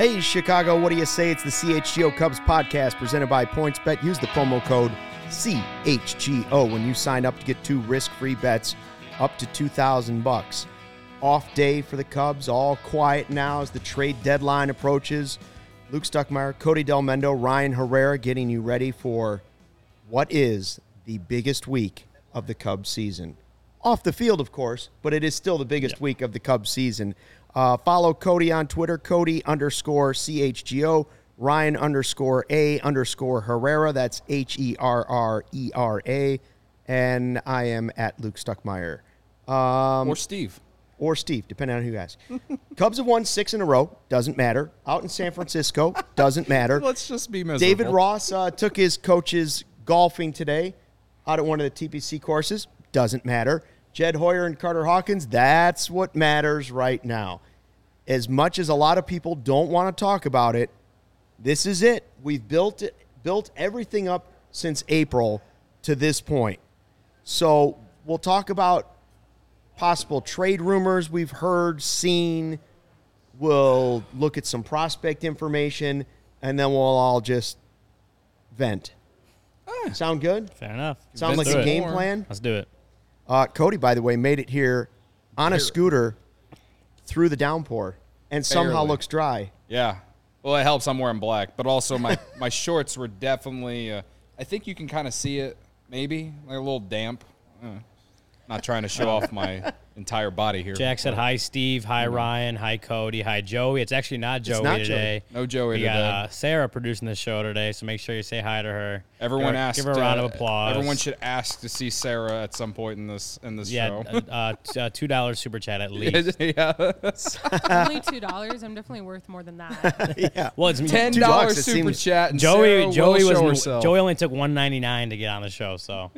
Hey, Chicago, what do you say? It's the CHGO Cubs podcast presented by PointsBet. Use the promo code CHGO when you sign up to get two risk-free bets up to 2000 bucks. Off day for the Cubs, all quiet now as the trade deadline approaches. Luke Stuckmeyer, Cody Delmendo, Ryan Herrera getting you ready for what is the biggest week of the Cubs season. Off the field, of course, but it is still the biggest week of the Cubs season. Uh, follow Cody on Twitter, Cody underscore CHGO, Ryan underscore A underscore Herrera. That's H E R R E R A. And I am at Luke Stuckmeyer. Um, or Steve. or Steve, depending on who you ask. Cubs have won six in a row. Doesn't matter. Out in San Francisco. Doesn't matter. Let's just be miserable. David Ross uh, took his coaches golfing today out at one of the TPC courses. Doesn't matter. Jed Hoyer and Carter Hawkins, that's what matters right now. As much as a lot of people don't want to talk about it, this is it. We've built it, built everything up since April to this point. So we'll talk about possible trade rumors we've heard, seen. We'll look at some prospect information, and then we'll all just vent. Sound good? Fair enough. Sound like Let's a it. game plan? Let's do it. Uh, Cody, by the way, made it here on a scooter through the downpour and somehow Barely. looks dry. Yeah. Well, it helps. I'm wearing black, but also my my shorts were definitely. Uh, I think you can kind of see it, maybe like a little damp. Uh, not trying to show off my entire body here. Jack said hi, Steve. Hi, Ryan. Hi, Cody. Hi, Joey. It's actually not Joey not Joey. today. No Joey We got uh, Sarah producing the show today, so make sure you say hi to her. Everyone give her, asked. Give her a round uh, of applause. Everyone should ask to see Sarah at some point in this in this Yeah, show. uh, uh, t- uh, two dollars super chat at least. yeah. Only two dollars. I'm definitely worth more than that. yeah. Well, it's Ten dollars super seems- chat. And Joey. Sarah Joey will was herself. Joey only took one ninety nine to get on the show, so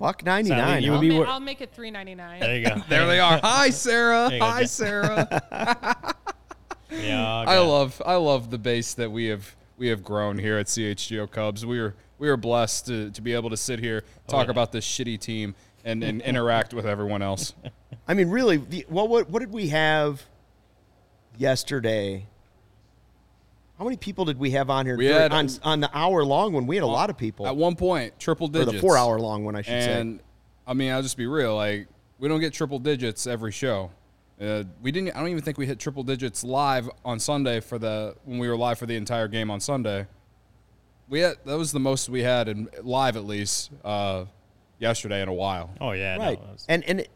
Huh? Buck 99. you huh? would I'll, be ma- I'll make it three ninety nine. there you go. There they are. Hi, Sarah. There you go, Hi, Jack. Sarah. Yeah, I love I love the base that we have we have grown here at CHGO Cubs. We are we are blessed to, to be able to sit here oh, talk yeah. about this shitty team and, and interact with everyone else. I mean, really, the, what, what, what did we have yesterday? How many people did we have on here We during- had- on, on the hour long one? We had a lot of people. At one point, triple or digits. the four hour long one, I should say. And I mean, I'll just be real. Like we don't get triple digits every show. Uh, we didn't. I don't even think we hit triple digits live on Sunday for the when we were live for the entire game on Sunday. We had that was the most we had in live at least uh, yesterday in a while. Oh yeah, right. it was- and and it,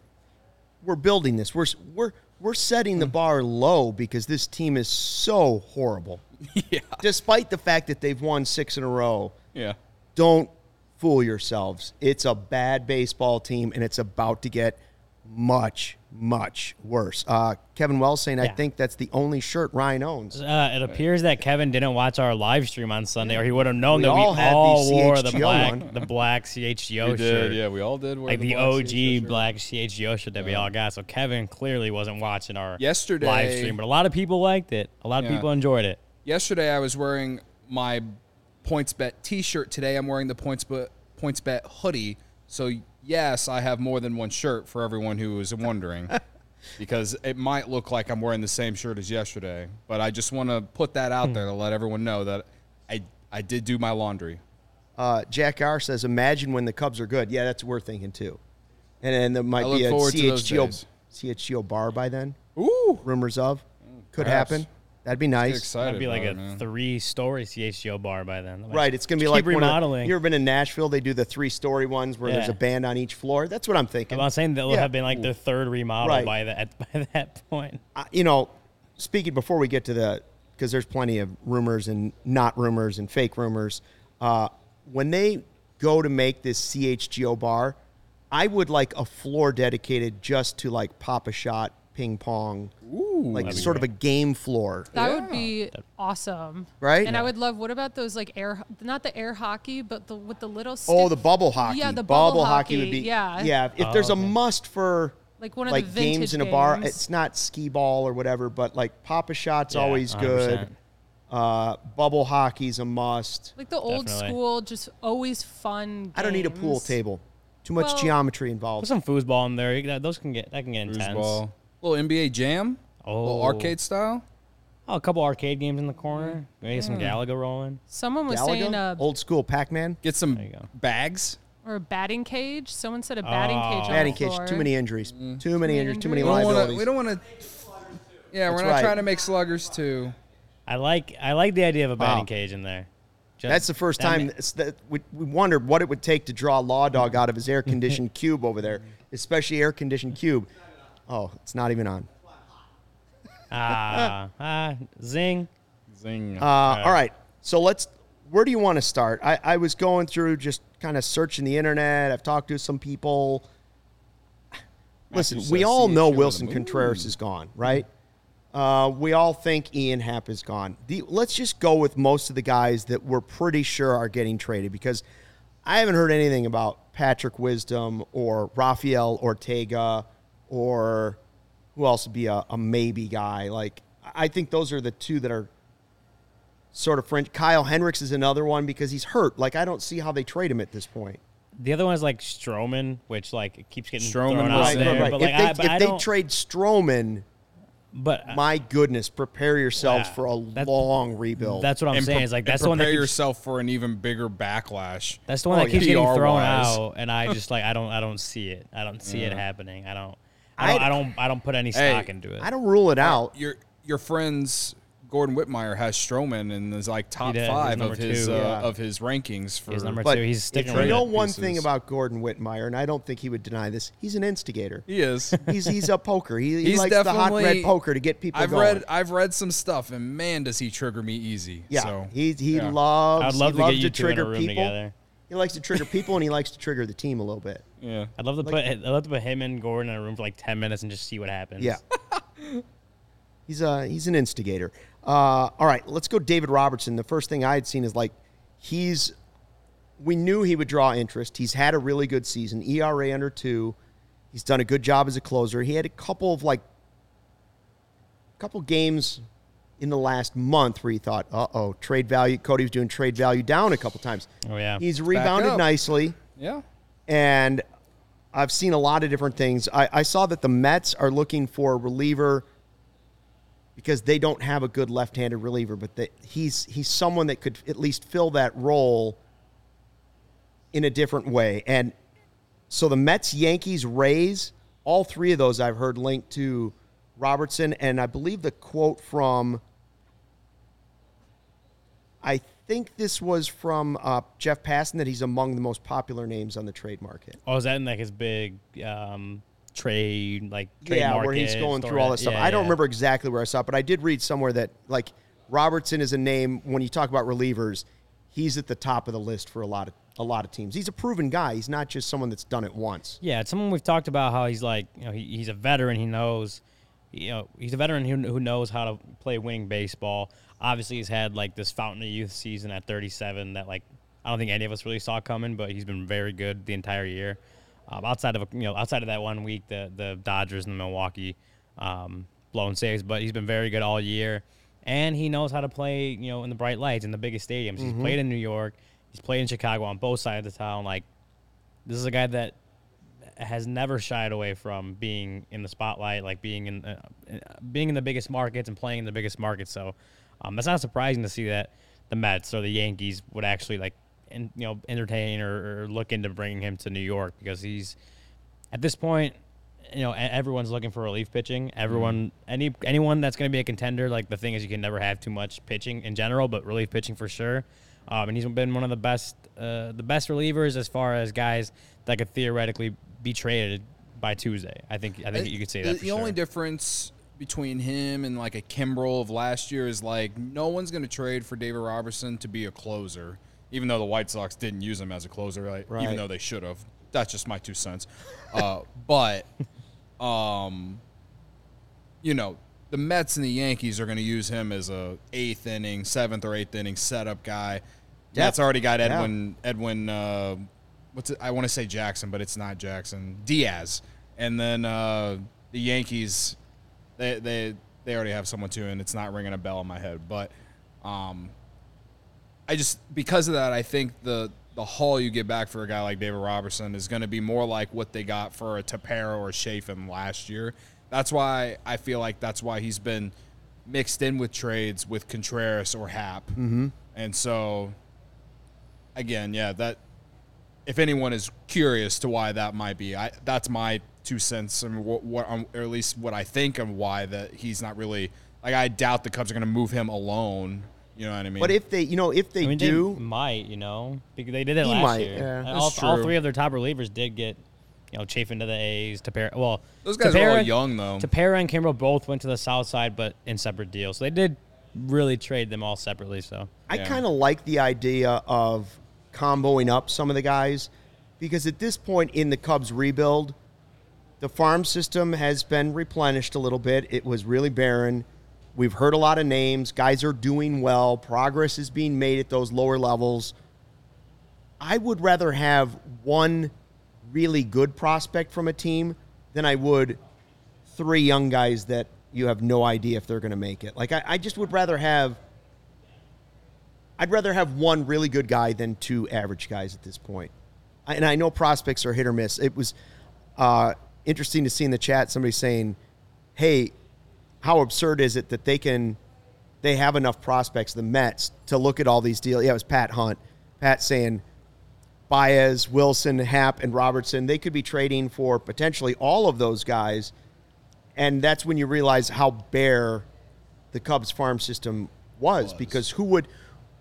we're building this. We're we're we're setting the bar low because this team is so horrible. yeah. Despite the fact that they've won six in a row, Yeah. don't fool yourselves. It's a bad baseball team, and it's about to get much much worse. Uh, Kevin Wells saying, "I think that's the only shirt Ryan owns." Uh, it appears that Kevin didn't watch our live stream on Sunday, or he would have known We that all we had the all wore the black, one. the black CHGO We shirt, did. Yeah, we all did. wear like the, black OG CHGO black CHGO shirt that we all got. So Kevin clearly wasn't watching our Yesterday- live stream, but a lot of people liked it. A lot of Yeah. people enjoyed it. Yesterday, I was wearing my PointsBet T-shirt. Today, I'm wearing the PointsBet PointsBet hoodie. So yes, I have more than one shirt for everyone who is wondering, because it might look like I'm wearing the same shirt as yesterday. But I just want to put that out there to let everyone know that I I did do my laundry. Uh, Jack R says, "Imagine when the Cubs are good." Yeah, that's what we're thinking too. And then there might be a CHGO. CHGO bar by then. Ooh, Rumors of could perhaps. happen. That'd be nice. excited. That'd be like a it, three-story CHGO bar by then. Right, it's gonna be like keep one of- remodeling. you ever been in Nashville? They do the three-story ones where there's a band on each floor. That's what I'm thinking. I'm saying that will Yeah. have been like their third remodel Right. by that by that point. I- you know, speaking before we get to the, because there's plenty of rumors and not rumors and fake rumors. Uh, when they go to make this CHGO bar, I would like a floor dedicated just to like pop a shot, ping pong, like That'd be sort of a game floor. That Yeah. would be awesome, Right? And Yeah. I would love. What about those like air, not the air hockey, but the with the little. Stick, Oh, the bubble hockey. Yeah, the bubble, bubble hockey, would be. yeah. yeah. If Oh, there's okay. a must for Like one of like the vintage games in a bar, games. it's not skee ball or whatever, but like pop a shot's Yeah, always 100%. good. Uh, bubble hockey's a must. like the old Definitely. school, just always fun. I don't need a pool games. table. Too much Well- geometry Put involved. some foosball in there. That- Those can get that can get intense. Foosball. little NBA Jam, Oh, little arcade style. Oh, a couple arcade games in the corner. Maybe some Galaga rolling. Someone was Galaga? saying uh, old school Pac-Man. Get some There you go. bags. or a batting cage. Someone said a batting Oh. cage. on Batting the cage. floor. Too many injuries. Too many many injuries. Too many injuries. We don't wanna- liabilities. We don't want to. Yeah, That's we're not right. trying to make sluggers too. I like I like the idea of a batting Wow. cage in there. Just- That's the first that time ma- it's that we, we wondered what it would take to draw a law dog out of his air conditioned cube over there, especially air conditioned cube. Oh, it's not even on. Ah ah zing. Zing. Uh, all right. So let's. Where do you want to start? I, I was going through just kind of searching the internet. I've talked to some people. Listen, we all know Willson Contreras is gone, right? Uh, we all think Ian Happ is gone. The, let's just go with most of the guys that we're pretty sure are getting traded because I haven't heard anything about Patrick Wisdom or Rafael Ortega or who else would be a, a maybe guy. Like I think those are the two that are sort of fringe. Kyle Hendricks is another one because he's hurt. Like I don't see how they trade him at this point. The other one is like Stroman, which like keeps getting Stroman thrown was out there. there. right. But if like, they, I, but if I they trade Stroman, but uh, my goodness, prepare yourselves Yeah. for a That- long rebuild. that's what I'm and saying. pre- Is like and that's the one that prepare keeps, yourself for an even bigger backlash. that's the one Oh, that keeps yeah. getting thrown PR-wise. out, and I just like I don't I don't see it. I don't see it happening. I don't. I don't, I- I don't. I don't put any Hey, stock into it. I don't rule it out. Your your friends Gordon Wittenmyer has Stroman and is like top He did. He's five number of his two. uh, Yeah. of his rankings for He's number But two. He's if sticking you with know it. one pieces. thing about Gordon Wittenmyer, and I don't think he would deny this, he's an instigator. He is. He's he's a poker. He, he He's likes the hot red poker to get people I've going. read I've read some stuff and man does he trigger me easy. yeah, So, he he yeah. loves. I'd love he to loves get you two in a trigger room people. together. He likes to trigger people, and he likes to trigger the team a little bit. Yeah. I'd love to put I'd love to put him and Gordon in a room for like ten minutes and just see what happens. Yeah. he's a he's an instigator. Uh, all right, let's go. David Robertson. The first thing I had seen is like he's. We knew he would draw interest. He's had a really good season. ERA under two. He's done a good job as a closer. He had a couple of like, a couple games in the last month where he thought, "Uh oh, trade value." Cody was doing trade value down a couple times. Oh yeah. He's rebounded nicely Yeah. and I've seen a lot of different things. I, I saw that the Mets are looking for a reliever because they don't have a good left-handed reliever, but that he's he's someone that could at least fill that role in a different way. And so the Mets, Yankees, Rays, all three of those I've heard linked to Robertson, and I believe the quote from I think this was from uh, Jeff Passan that he's among the most popular names on the trade market. Oh, is that in like his big um, trade like trade yeah, where he's going through all this stuff. Yeah, I don't yeah. remember exactly where I saw it, but I did read somewhere that like Robertson is a name when you talk about relievers, he's at the top of the list for a lot of a lot of teams. He's a proven guy. He's not just someone that's done it once. Yeah, it's someone we've talked about how he's like, you know, he, he's a veteran. He knows, you know, he's a veteran who, who knows how to play winning baseball. Obviously, he's had like this fountain of youth season at 37 that like I don't think any of us really saw coming, but he's been very good the entire year. Um, outside of you know, outside of that one week, the the Dodgers and the Milwaukee um, blown saves, but he's been very good all year, and he knows how to play, you know, in the bright lights in the biggest stadiums. He's played in New York, he's played in Chicago on both sides of the town. Like this is a guy that has never shied away from being in the spotlight, like being in uh, being in the biggest markets and playing in the biggest markets. So um, that's not surprising to see that the Mets or the Yankees would actually like, in, you know, entertain or, or look into bringing him to New York because he's at this point. You know, everyone's looking for relief pitching. Everyone, any anyone that's going to be a contender. Like the thing is, you can never have too much pitching in general, but relief pitching for sure. Um, and he's been one of the best, uh, the best relievers as far as guys that could theoretically be traded by Tuesday. I think I think you could say that. For the only difference between him and like a Kimbrel of last year is like no one's going to trade for David Robertson to be a closer, even though the White Sox didn't use him as a closer, right? Right. Even though they should have. That's just my two cents. Uh, but, um, you know, the Mets and the Yankees are going to use him as a eighth inning, seventh or eighth inning setup guy. That's already got Yeah. Edwin. Edwin. Uh, what's it? I want to say Jackson, but it's not Jackson. Diaz, and then uh, the Yankees. They they they already have someone too, and it's not ringing a bell in my head. But um, I just because of that, I think the the haul you get back for a guy like David Robertson is going to be more like what they got for a Tepera or Chafin last year. That's why I feel like that's why he's been mixed in with trades with Contreras or Happ. Mm-hmm. And so, again, yeah, that if anyone is curious to why that might be, I that's my two cents and what, what um, or at least what I think of why that he's not really like I doubt the Cubs are going to move him alone. You know what I mean? But if they, you know, if they I mean, do, they might, you know, because they did it He last might, year. yeah. And That's all, all three of their top relievers did get, you know, Chafin to the A's. Tepera, well, those guys are all young though. Tepera and Kimbrel both went to the South Side, but in separate deals. So they did really trade them all separately. So I Yeah. kind of like the idea of comboing up some of the guys because at this point in the Cubs rebuild, the farm system has been replenished a little bit. It was really barren. We've heard a lot of names. Guys are doing well. Progress is being made at those lower levels. I would rather have one really good prospect from a team than I would three young guys that you have no idea if they're going to make it. Like, I, I just would rather have I'd rather have one really good guy than two average guys at this point. I- And I know prospects are hit or miss. It was uh, interesting to see in the chat somebody saying, "Hey, how absurd is it that they can they have enough prospects, the Mets, to look at all these deals?" Yeah, it was Pat Hunt. Pat saying Baez, Wilson, Happ, and Robertson. They could be trading for potentially all of those guys, and that's when you realize how bare the Cubs farm system was, because who would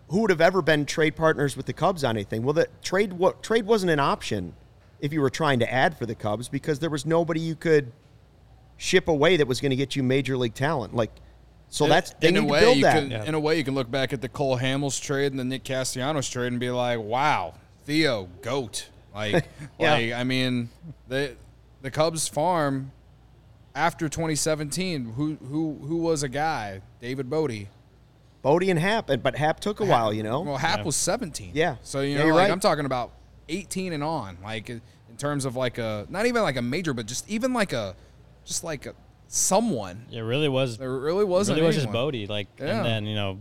who would have ever been trade partners with the Cubs on anything? Well, the trade what trade wasn't an option if you were trying to add for the Cubs because there was nobody you could ship away that was going to get you major league talent. Like, so that's in a way, you that. Can, In a way, you can look back at the Cole Hamels trade and the Nick Castellanos trade and be like, "Wow, Theo, goat!" Like, Yeah. like I mean, the the Cubs farm after 2017. Who who who was a guy? David Bote. Bote and Happ, but Happ took a while, you know. Well, Happ was 17. Yeah. So you know, you're like right. I'm talking about 18 and on, like in terms of like a not even like a major, but just even like a just like a someone. it really was. It really wasn't. really was just. Bote. Like, Yeah. and then you know,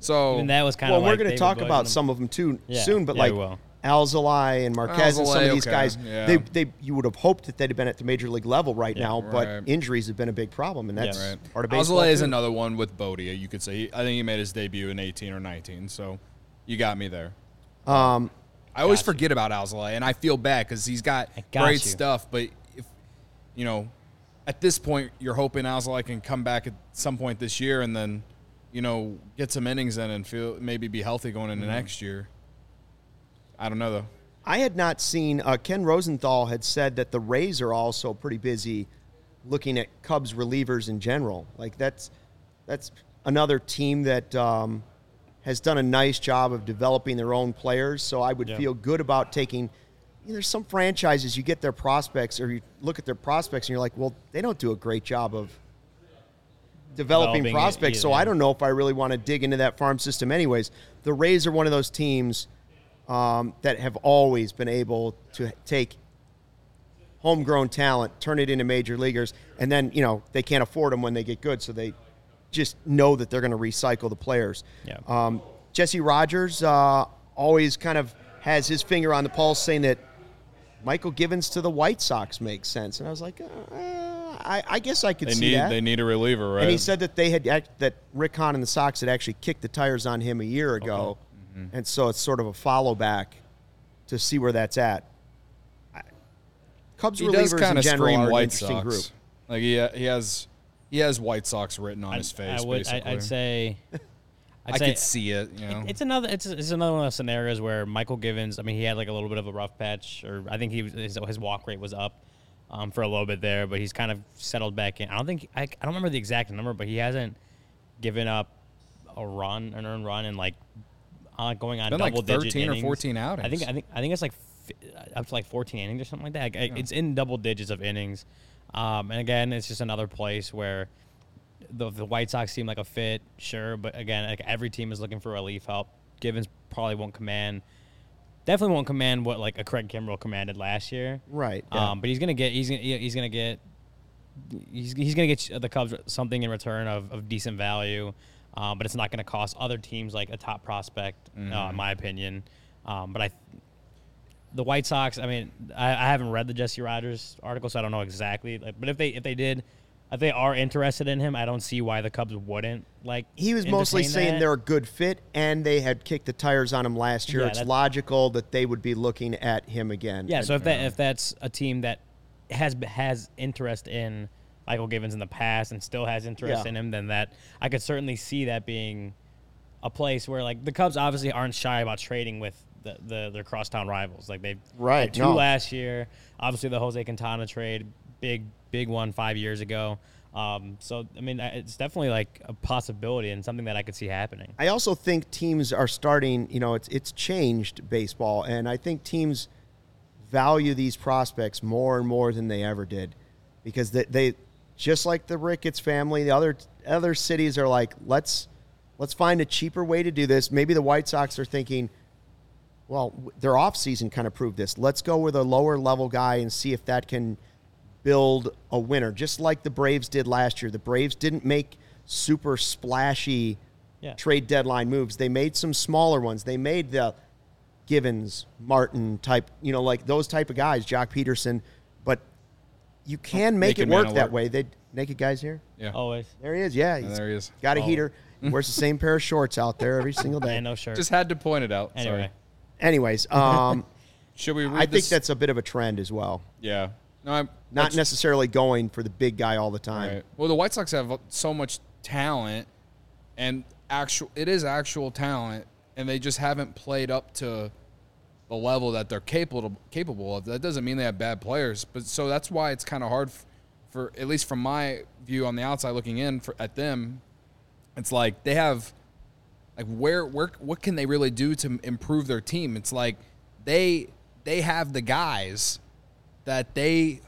So even that was kind well, of. we're going to talk about and- some of them too Yeah, soon, but yeah, like we will. Alzolay and Marquez and some of these okay, guys, yeah. they, they you would have hoped that they'd have been at the major league level right Yeah. now, but Right. injuries have been a big problem, and that's Yeah. Right. part of baseball. Alzolay is another one with Bote. You could say. He, I think he made his debut in 18 or 19. So you got me there. Um, I always Got you. forget about Alzolay, and I feel bad because he's got, got great you. stuff. But if you know, at this point, you're hoping Alzolay can come back at some point this year, and then you know get some innings in and feel maybe be healthy going Mm-hmm. into next year. I don't know though. I had not seen. Uh, Ken Rosenthal had said that the Rays are also pretty busy looking at Cubs relievers in general. Like that's that's another team that um, has done a nice job of developing their own players. So I would Yeah. feel good about taking. You know, there's some franchises you get their prospects or you look at their prospects and you're like, well, they don't do a great job of developing Developing it prospects. So either. I don't know if I really want to dig into that farm system. Anyways, the Rays are one of those teams um, that have always been able to take homegrown talent, turn it into major leaguers, and then you know they can't afford them when they get good, so they just know that they're going to recycle the players. Yeah. Um, Jesse Rogers uh, always kind of has his finger on the pulse, saying that Mychal Givens to the White Sox makes sense, and I was like, uh, I, I guess I could They see need that. they need a reliever, right? And he said that they had act, that Rick Hahn and the Sox had actually kicked the tires on him a year ago, Mm-hmm. and so it's sort of a follow back to see where that's at. Cubs he relievers kind in of general scream are an White interesting Sox. group. Like he he has he has White Sox written on his face. I would. I, basically. I'd say. I'd I say could see it. You know, It's another. It's, it's another one of those scenarios where Mychal Givens. I mean, he had like a little bit of a rough patch, or I think he was, his, his walk rate was up um, for a little bit there, but he's kind of settled back in. I don't think I, I don't remember the exact number, but he hasn't given up a run, an earned run, in like uh, going on Been like double digit 13 or innings. 14 I think I think I think it's like up to like 14 innings or something like that. Like, I- It's in double digits of innings, um, and again, it's just another place where the the White Sox seem like a fit, sure, but again, like every team is looking for relief help. Givens probably won't command, definitely won't command what like a Craig Kimbrel commanded last year. Right, yeah. Um, but he's gonna get he's gonna he's gonna get he's, he's gonna get the Cubs something in return of, of decent value. Um, but it's not going to cost other teams like a top prospect, uh, in my opinion. Um, but I, the White Sox. I mean, I, I haven't read the Jesse Rogers article, so I don't know exactly. Like, but if they if they did if they are interested in him, I don't see why the Cubs wouldn't like. He was mostly saying that. they're a good fit, and they had kicked the tires on him last year. Yeah, it's logical that they would be looking at him again. Yeah, And- so if that if that's a team that has has interest in Mychal Givens in the past and still has interest Yeah. in him, then that I could certainly see that being a place where like the Cubs obviously aren't shy about trading with the, the their crosstown rivals. Like they Right, had two no. last year. Obviously the Jose Quintana trade, big big one five years ago. Um, so I mean, it's definitely like a possibility and something that I could see happening. I also think teams are starting. You know, it's it's changed baseball, and I think teams value these prospects more and more than they ever did, because they, they just like the Ricketts family, the other other cities are like, let's let's find a cheaper way to do this. Maybe the White Sox are thinking, well, their offseason kind of proved this. Let's go with a lower level guy and see if that can build a winner, just like the Braves did last year. The Braves didn't make super splashy Yeah. trade deadline moves. They made some smaller ones. They made the Givens, Martin type, you know, like those type of guys, Joc Pederson. But you can make Naked it work that alert. way. They naked guys here. Yeah. Always. There he is. Yeah, he's there he is. Got a Oh. heater. Wears the same pair of shorts out there every single day. And no shirt. Just had to point it out. anyway. Sorry. Anyways, um, Should we read I think this? that's a bit of a trend as well. yeah. No, I'm Not necessarily going for the big guy all the time. Right. Well, the White Sox have so much talent, and actual it is actual talent, and they just haven't played up to the level that they're capable capable of. That doesn't mean they have bad players, but so that's why it's kind of hard f- for at least from my view on the outside looking in for, at them. It's like they have like where where what can they really do to improve their team? It's like they they have the guys that they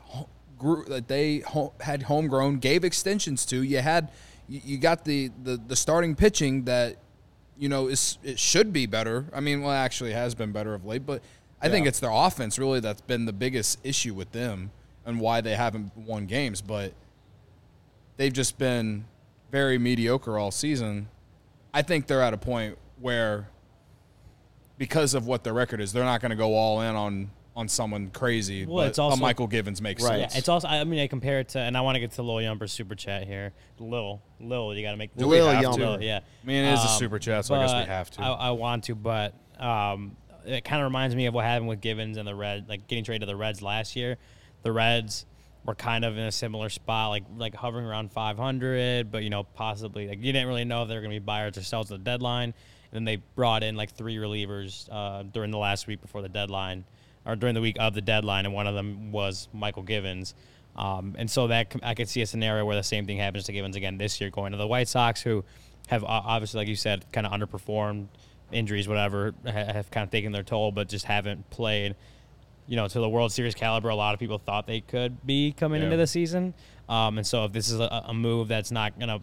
grew that they had homegrown gave extensions to. You had you, got the, the the starting pitching that you know is it should be better. I mean, well, actually, it has been better of late, but I think it's their offense really that's been the biggest issue with them and why they haven't won games. But they've just been very mediocre all season. I think they're at a point where because of what their record is, they're not going to go all in on on someone crazy. Well, but it's also- a Mychal Givens makes Right. Yeah, it's also. I mean, I compare it to, and I want to get to Lil Yumper's super chat here. Lil, Lil, you got to make Do we Lil have Yumper. Lil, yeah. I mean, it is a Um, super chat, so I guess we but have to. I, I want to, but um, it kind of reminds me of what happened with Givens and the Red, like getting traded to the Reds last year. The Reds were kind of in a similar spot, like like hovering around 500, but you know, possibly like you didn't really know if they were going to be buyers or sellers at the deadline. And then they brought in like three relievers uh, during the last week before the deadline, or during the week of the deadline, and one of them was Mychal Givens. Um, and so that I could see a scenario where the same thing happens to Givens again this year, going to the White Sox, who have uh, obviously, like you said, kind of underperformed, injuries, whatever, have kind of taken their toll, but just haven't played, you know, to the World Series caliber. A lot of people thought they could be coming Yeah. into the season, um, and so if this is a, a move that's not gonna,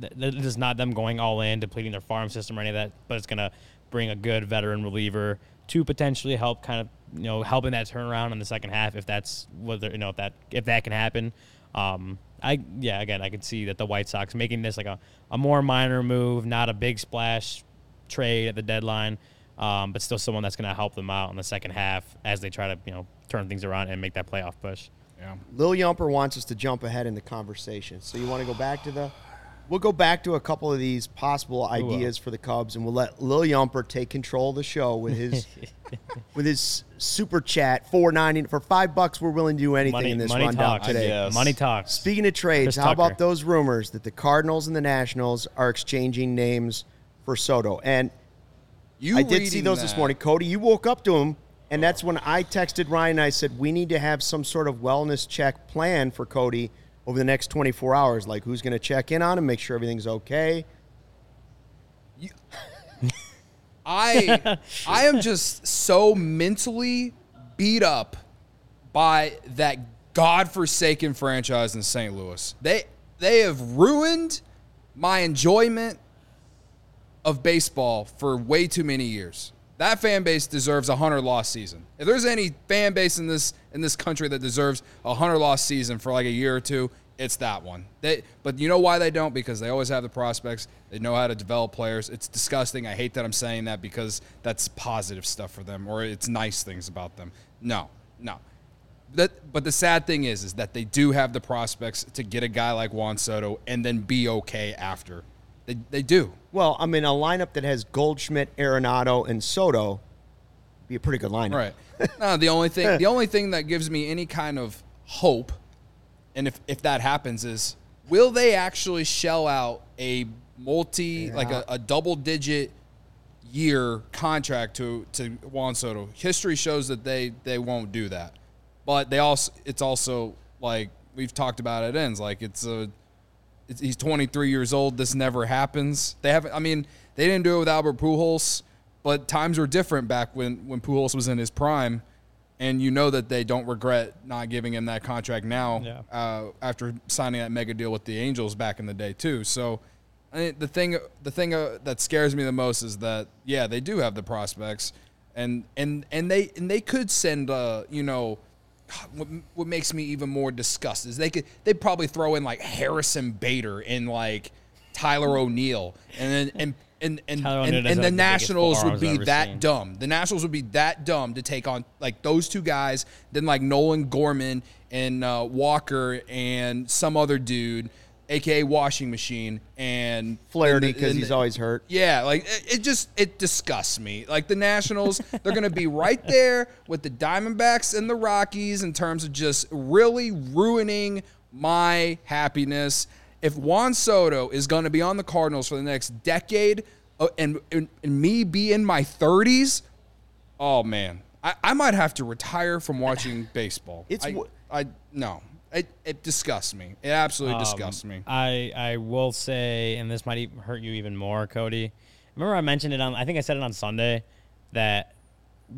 th- th- this is not them going all in, depleting their farm system or any of that, but it's gonna bring a good veteran reliever to potentially help kind of you know helping that turnaround in the second half if that's whether you know if that if that can happen. Um, I yeah again I could see that the White Sox making this like a, a more minor move, not a big splash trade at the deadline, um, but still someone that's going to help them out in the second half as they try to you know turn things around and make that playoff push. yeah. Lil Yumper wants us to jump ahead in the conversation. So you want to go back to the We'll go back to a couple of these possible uh. ideas for the Cubs, and we'll let Lil Yumper take control of the show with his with his super chat four ninety for five bucks. We're willing to do anything Money, in this money rundown talks. today. guess. Money talks. Speaking of trades, Chris how about those rumors that the Cardinals and the Nationals are exchanging names for Soto? And You I did see reading those this that- morning. Cody, you woke up to them, and that's when I texted Ryan I said, We need to have some sort of wellness check plan for Cody over the next 24 hours. Like, who's going to check in on him, make sure everything's okay? I I am just so mentally beat up by that godforsaken franchise in St. Louis. They they have ruined my enjoyment of baseball for way too many years. That fan base deserves a hundred loss season. If there's any fan base in this in this country that deserves a hundred loss season for like a year or two, it's that one. They, but you know why they don't? Because they always have the prospects. They know how to develop players. It's disgusting. I hate that I'm saying that because that's positive stuff for them, or it's nice things about them. No, no. that, but the sad thing is, is that they do have the prospects to get a guy like Juan Soto and then be okay after. They, they do. Well, I mean, a lineup that has Goldschmidt, Arenado, and Soto be a pretty good lineup. Right. no, the only thing the only thing that gives me any kind of hope, and if if that happens, is will they actually shell out a multi like a, a double digit year contract to to Juan Soto? History shows that they they won't do that, but they also it's also like we've talked about it ends like it's a he's 23 years old. This never happens. They haven't. I mean, they didn't do it with Albert Pujols, but times were different back when when Pujols was in his prime, and you know that they don't regret not giving him that contract now Yeah. uh, after signing that mega deal with the Angels back in the day too. So. I mean, the thing, the thing uh, that scares me the most is that yeah, they do have the prospects, and and and they and they could send uh you know what, what makes me even more disgusted is they could they'd probably throw in like Harrison Bader and like Tyler O'Neill and then and and and, and, and, the have the biggest Nationals would be that seen. dumb. The Nationals would be that dumb to take on like those two guys, then like Nolan Gorman and uh, Walker and some other dude, aka Washing Machine and Flaherty because he's always hurt. yeah, like it, it just it disgusts me. Like the Nationals, they're going to be right there with the Diamondbacks and the Rockies in terms of just really ruining my happiness. If Juan Soto is going to be on the Cardinals for the next decade, uh, and, and and me be in my thirties, oh man, I, I might have to retire from watching baseball. It's I, I no, it it disgusts me. It absolutely disgusts Um, me. I I will say, and this might even hurt you even more, Cody. Remember I mentioned it on. I think I said it on Sunday that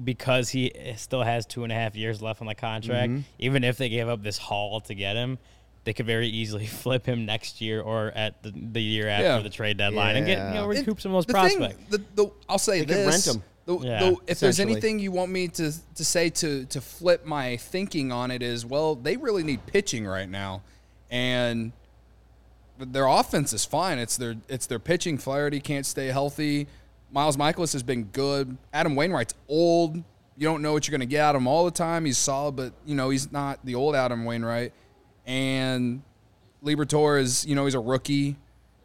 because he still has two and a half years left on the contract, Mm-hmm. even if they gave up this haul to get him, they could very easily flip him next year or at the, the year after Yeah. the trade deadline and get you know Yeah. recoup some of those the thing- prospects. the, the, I'll say They could this. rent 'em. The, Yeah, the, if there's anything you want me to to say to to flip my thinking on it is, well, they really need pitching right now, and their offense is fine. It's their it's their pitching. Flaherty can't stay healthy. Miles Mikolas has been good. Adam Wainwright's old. You don't know what you're going to get out of him all the time. He's solid, but you know he's not the old Adam Wainwright. And Liberatore is, you know, he's a rookie,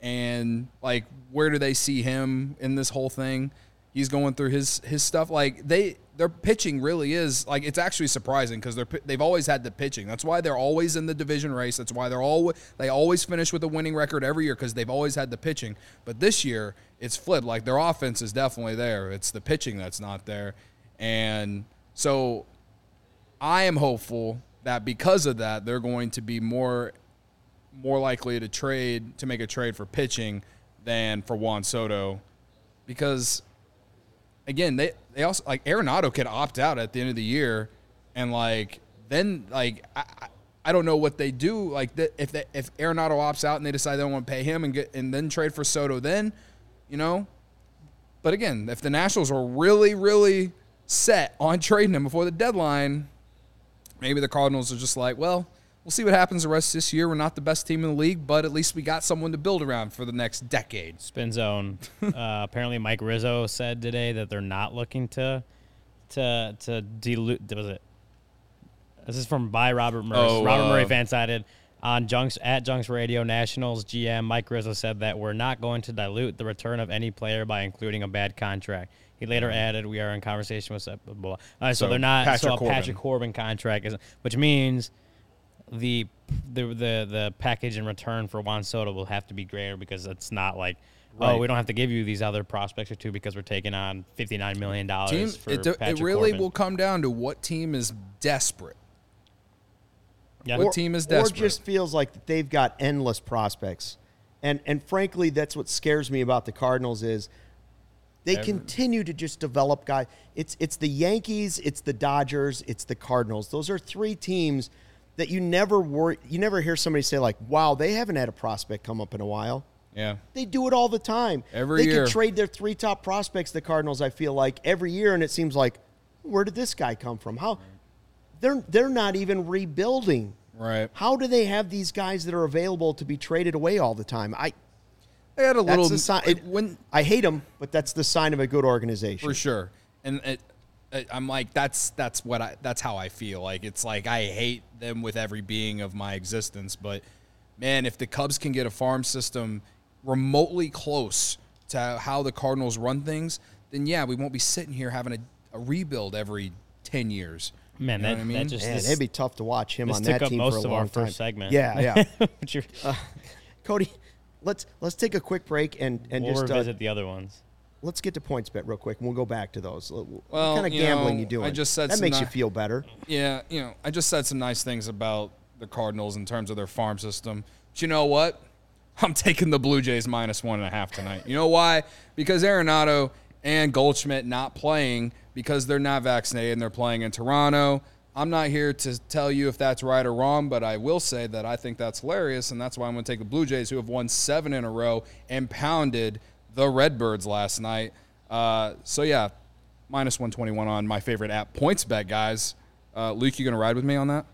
and like, where do they see him in this whole thing? He's going through his his stuff. Like they, their pitching really is like it's actually surprising because they're they've always had the pitching. That's why they're always in the division race. That's why they're all they always finish with a winning record every year because they've always had the pitching. But this year it's flipped. Like their offense is definitely there. It's the pitching that's not there, and so I am hopeful that because of that, they're going to be more more likely to trade to make a trade for pitching than for Juan Soto, because again they they also like Arenado could opt out at the end of the year, and like then like I. I don't know what they do. Like that, if they, if Arenado opts out and they decide they don't want to pay him and get and then trade for Soto, then you know. But again, if the Nationals are really really set on trading him before the deadline, maybe the Cardinals are just like, well, we'll see what happens the rest of this year. We're not the best team in the league, but at least we got someone to build around for the next decade. Spin zone. uh, apparently, Mike Rizzo said today that they're not looking to to to dilute. Was it? This is from by Robert Murray. Oh, Robert uh, Murray FanSided on Junks at Junks Radio Nationals GM Mike Rizzo said that we're not going to dilute the return of any player by including a bad contract. He later added, "We are in conversation with." Blah, blah, blah. Uh, so, So, they're not. Patrick so a Corbin. Patrick Corbin contract is, which means the the the the package in return for Juan Soto will have to be greater because it's not like oh we don't have to give you these other prospects or two because we're taking on fifty nine million dollars it, it really Corbin. will come down to what team is desperate. Yeah. What team is Or desperate? just feels like that they've got endless prospects. And and frankly, that's what scares me about the Cardinals is they continue to just develop guys. It's it's the Yankees, it's the Dodgers, it's the Cardinals. Those are three teams that you never worry you never hear somebody say like, "Wow, they haven't had a prospect come up in a while." yeah. They do it all the time. Every they year. could trade their three top prospects, the Cardinals, I feel like, every year, and it seems like, where did this guy come from? How they're they're not even rebuilding. Right. How do they have these guys that are available to be traded away all the time? I They had a little sign. it- when I hate them, but that's the sign of a good organization. for sure. And it, I- I'm like that's that's what I that's how I feel. Like it's like I hate them with every being of my existence. But man, if the Cubs can get a farm system remotely close to how the Cardinals run things, then yeah, we won't be sitting here having a, a rebuild every ten years. Man, You know that, I mean? that just Man, this, it'd be tough to watch him on that team most for a of long our time. first segment. Yeah, yeah. But you're- Cody, let's let's take a quick break and and we'll just uh, revisit the other ones. Let's get to PointsBet real quick, and we'll go back to those. What kind of you gambling know, you doing? I just said that some makes you feel better. Yeah, you know, I just said some nice things about the Cardinals in terms of their farm system. But you know what? I'm taking the Blue Jays minus one and a half tonight. You know why? Because Arenado and Goldschmidt not playing because they're not vaccinated and they're playing in Toronto. I'm not here to tell you if that's right or wrong, but I will say that I think that's hilarious, and that's why I'm going to take the Blue Jays, who have won seven in a row and pounded the Redbirds last night. Uh, so yeah, minus 121 on my favorite app, PointsBet, guys. Uh, Luke, you going to ride with me on that?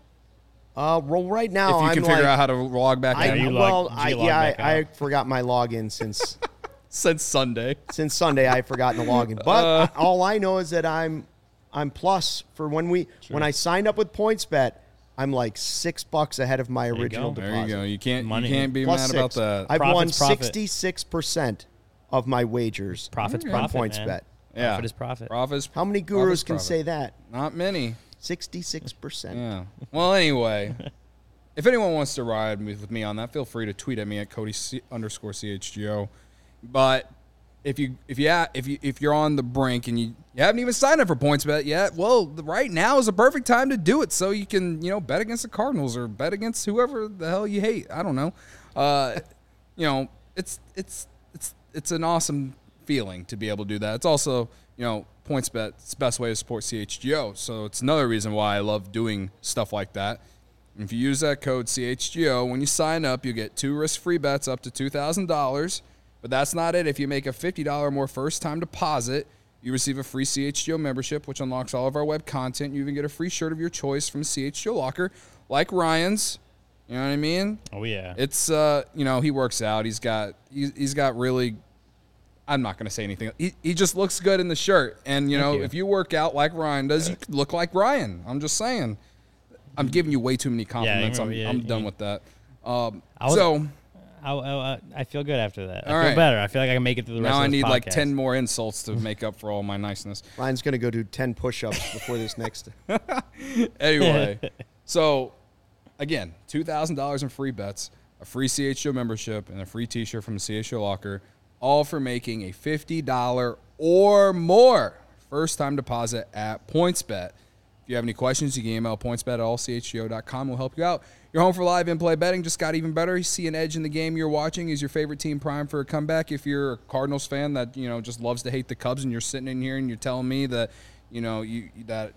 Uh, well, right now if you I'm can like, figure out how to log back I, in you log- well, I, yeah, I, I forgot my login since since Sunday. since Sunday. I've forgotten the login, but Uh. All I know is that I'm I'm plus for when we when I signed up with PointsBet. I'm like six bucks ahead of my you original go. deposit. There you go. You can't Money. you can't be Plus mad six. about that. I've won Profit's profit. sixty six percent of my wagers Profit's on profit, points man. bet. yeah, Profit is profit. Profits. How many profits gurus can profit. say that? Not many. Sixty six percent. Yeah. Well, anyway, if anyone wants to ride with with me on that, feel free to tweet at me at Cody C- underscore chgo. But if you if you if you if you're on the brink and you, you haven't even signed up for PointsBet yet, well, right now is a perfect time to do it. So you can you know bet against the Cardinals or bet against whoever the hell you hate. I don't know. Uh, you know, it's it's it's an awesome feeling to be able to do that. It's also you know PointsBet. It's the best way to support CHGO. So it's another reason why I love doing stuff like that. And If you use that code CHGO when you sign up, you get two risk-free bets up to two thousand dollars. But that's not it. If you make a fifty dollar or more first-time deposit, you receive a free CHGO membership, which unlocks all of our web content. You even get a free shirt of your choice from CHGO Locker, like Ryan's. You know what I mean? Oh yeah. It's uh, you know, he works out. He's got he's, he's got really I'm not going to say anything. He, he just looks good in the shirt. And you know, you. if you work out like Ryan does, you look like Ryan. I'm just saying. I'm giving you way too many compliments. I'm, yeah, I'm done you- with that. Um, I was- so I, I, I feel good after that. I All feel right. better. I feel like I can make it through the rest now of I this need like 10 more insults to make up for all my niceness. Ryan's gonna go do ten push ups before this next. anyway, so again, two thousand dollars in free bets, a free CHGO membership, and a free T-shirt from the CHGO Locker, all for making a fifty dollar or more first time deposit at PointsBet. If you have any questions, you can email pointsbet at allchgo.com. We'll help you out. You're home for live in-play betting. Just got even better. You see an edge in the game you're watching. Is your favorite team prime for a comeback? If you're a Cardinals fan that you know just loves to hate the Cubs, and you're sitting in here and you're telling me that you know you that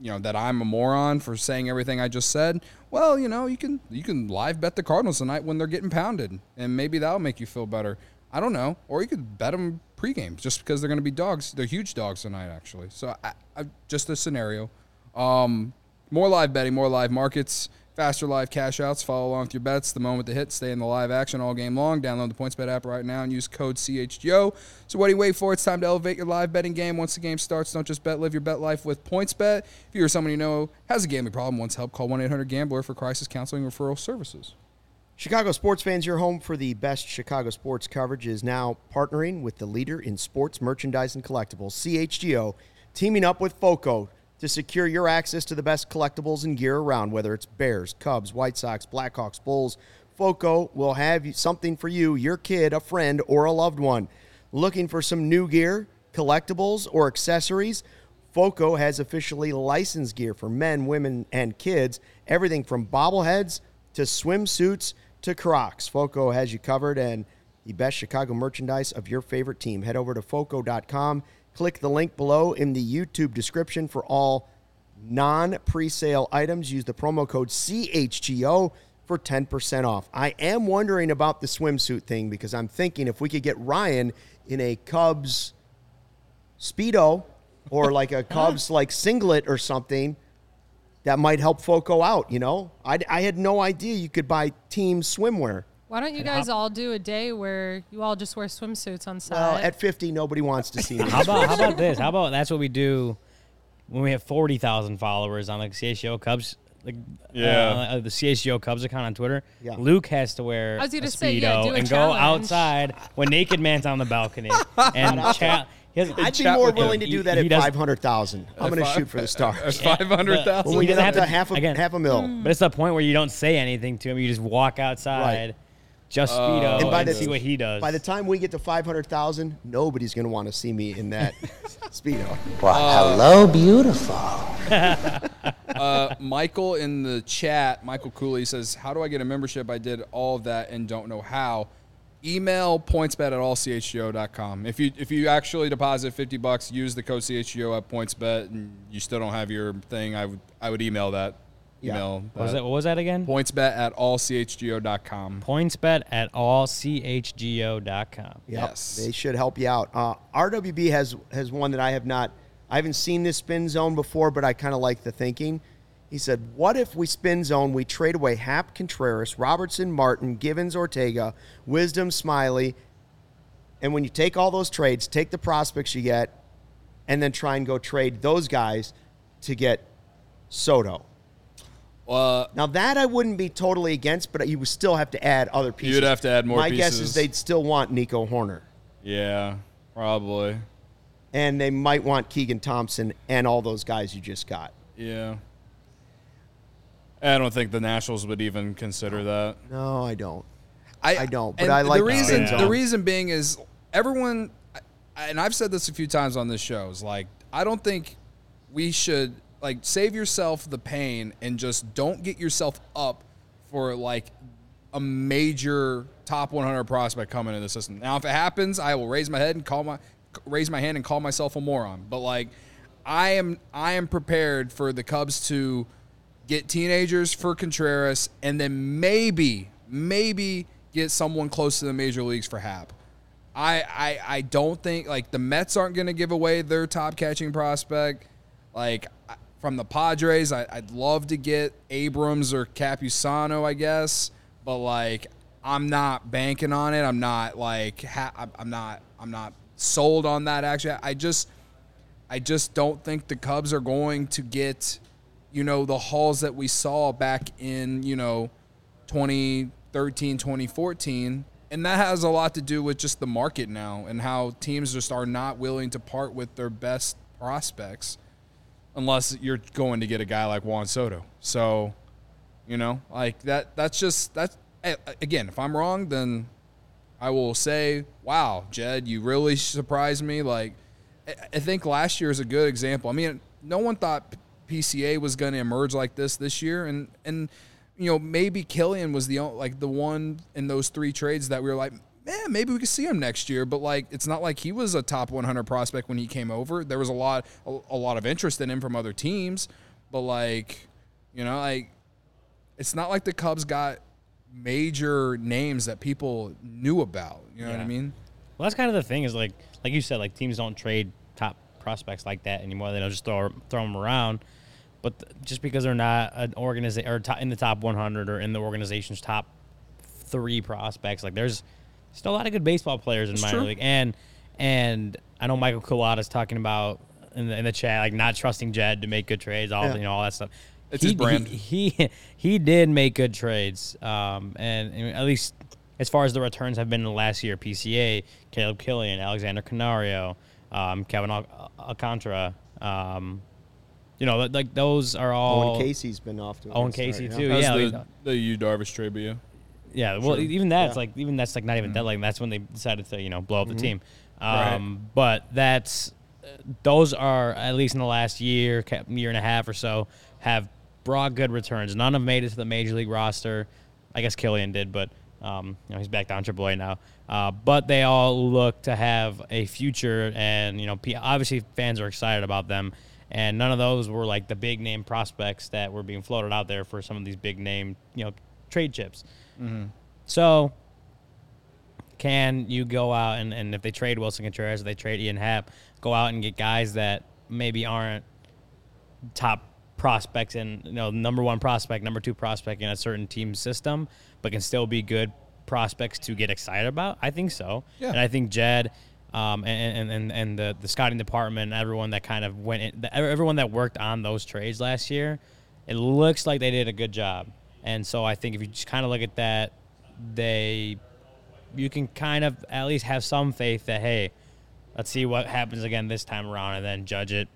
you know that I'm a moron for saying everything I just said. Well, you know, you can you can live bet the Cardinals tonight when they're getting pounded, and maybe that'll make you feel better. I don't know, or you could bet them pregame just because they're going to be dogs. They're huge dogs tonight, actually. So, I, I, just a scenario. Um, more live betting, more live markets, faster live cash outs. Follow along with your bets the moment they hit. Stay in the live action all game long. Download the PointsBet app right now and use code CHGO. So what do you wait for? It's time to elevate your live betting game. Once the game starts, don't just bet, live your bet life with PointsBet. If you or someone you know has a gambling problem, wants help, call 1-800-GAMBLER for crisis counseling referral services. Chicago sports fans, your home for the best Chicago sports coverage is now partnering with the leader in sports merchandise and collectibles, CHGO, teaming up with FOCO to secure your access to the best collectibles and gear around, whether it's Bears, Cubs, White Sox, Blackhawks, Bulls. FOCO will have something for you, your kid, a friend, or a loved one. Looking for some new gear, collectibles, or accessories? FOCO has officially licensed gear for men, women, and kids. Everything from bobbleheads to swimsuits to Crocs. FOCO has you covered and the best Chicago merchandise of your favorite team. Head over to FOCO.com. Click the link below in the YouTube description for all non pre sale items. Use the promo code CHGO for 10% off. I am wondering about the swimsuit thing because I'm thinking if we could get Ryan in a Cubs Speedo or like a Cubs like singlet or something that might help Foco out, you know? I, I had no idea you could buy team swimwear. Why don't you guys all do a day where you all just wear swimsuits on set? Well, at 50, nobody wants to see me. How about how about this? How about that's what we do when we have forty thousand followers on like CHGO Cubs. Like, Yeah. uh, the CHGO Cubs account on Twitter. Yeah. Luke has to wear I was a gonna speedo say, yeah, do a and go outside when naked man's on the balcony and chat. I'd be more with him. willing to do that He- he at five hundred thousand. I'm going to shoot for the stars. Five hundred thousand. Yeah, when we he get up to have to- half a again- half a mil. But it's the point where you don't say anything to him. You just walk outside, just speedo, And by and the- see what he does. By the time we get to five hundred thousand, nobody's going to want to see me in that speedo. Well, hello, beautiful. Uh, Michael in the chat, Michael Cooley says, "How do I get a membership? I did all of that and don't know how." Email pointsbet at allchgo.com. If you if you actually deposit fifty bucks, use the code CHGO at pointsbet, and you still don't have your thing, I would I would email that. Yeah. Email what was that. that? What was that again? Pointsbet at allchgo.com. Pointsbet at allchgo.com. Yep, Yes. they should help you out. Uh, RWB has has one that I have not. I haven't seen this spin zone before, but I kind of like the thinking. He said, "What if we spin zone? We trade away Happ, Contreras, Robertson, Martin, Givens, Ortega, Wisdom, Smiley, and when you take all those trades, take the prospects you get, and then try and go trade those guys to get Soto." Uh, Now that I wouldn't be totally against, but you would still have to add other pieces. You'd have to add more pieces. My guess is they'd still want Nico Hoerner. yeah, probably. and they might want Keegan Thompson and all those guys you just got. Yeah. I don't think the Nationals would even consider that. No, I don't. I don't, but I like the the reason. spin The reason being is everyone, and I've said this a few times on this show. Is like I don't think we should like save yourself the pain and just don't get yourself up for like a major top 100 prospect coming into the system. Now, if it happens, I will raise my head and call my raise my hand and call myself a moron. But like, I am I am prepared for the Cubs to get teenagers for Contreras and then maybe maybe get someone close to the major leagues for Happ. I, I, I don't think like the Mets aren't going to give away their top catching prospect. Like from the Padres, I, I'd love to get Abrams or Campusano, I guess, but like I'm not banking on it. I'm not like ha- I'm not I'm not sold on that. Actually, I just I just don't think the Cubs are going to get, you know, the hauls that we saw back in, you know, 2013, 2014. And that has a lot to do with just the market now and how teams just are not willing to part with their best prospects unless you're going to get a guy like Juan Soto. So, you know, like that that's just that's again, if I'm wrong, then I will say, "Wow, Jed, you really surprised me." Like, I- think last year is a good example. I mean, no one thought PCA was going to emerge like this this year, and and you know maybe Kilian was the like the one in those three trades that we were like, man, maybe we could see him next year. But like, it's not like he was a top 100 prospect when he came over. There was a lot a, a lot of interest in him from other teams, but like, you know, like it's not like the Cubs got major names that people knew about. You know what I mean? Well, that's kind of the thing is like, like you said, like teams don't trade top prospects like that anymore. They don't just throw throw them around. But th- just because they're not an organization or top, in the top 100 or in the organization's top three prospects, like there's still a lot of good baseball players in minor true. league. And and I know Michael Colada's talking about in the, in the chat like not trusting Jed to make good trades, all Yeah. you know all that stuff. It's he, his brand. He, he he did make good trades, um, and, and at least as far as the returns have been in the last year, PCA, Caleb Kilian, Alexander Canario, um, Kevin Al- Alcantara, um, you know, like those are all. Owen Caissie's been off to a Owen good start, Caissie too. Yeah, the, the Yu Darvish trade, but yeah. Yeah, well, even that's Yeah. like even that's like not even deadline. That's when they decided to you know blow up the team. Right. Um, But that's those are at least in the last year, year and a half or so, have brought good returns. None have made it to the major league roster. I guess Kilian did, but um, you know he's back down AAA now. Uh, but they all look to have a future, and you know obviously fans are excited about them. And none of those were like the big name prospects that were being floated out there for some of these big name you know trade chips. So, can you go out and, and if they trade Willson Contreras, if they trade Ian Happ, go out and get guys that maybe aren't top prospects and you know number one prospect, number two prospect in a certain team system, but can still be good prospects to get excited about? I think so, Yeah. and I think Jed um, and, and and the the scouting department, and everyone that kind of went, in, the, everyone that worked on those trades last year, it looks like they did a good job. And so I think if you just kind of look at that, they, you can kind of at least have some faith that hey, let's see what happens again this time around, and then judge it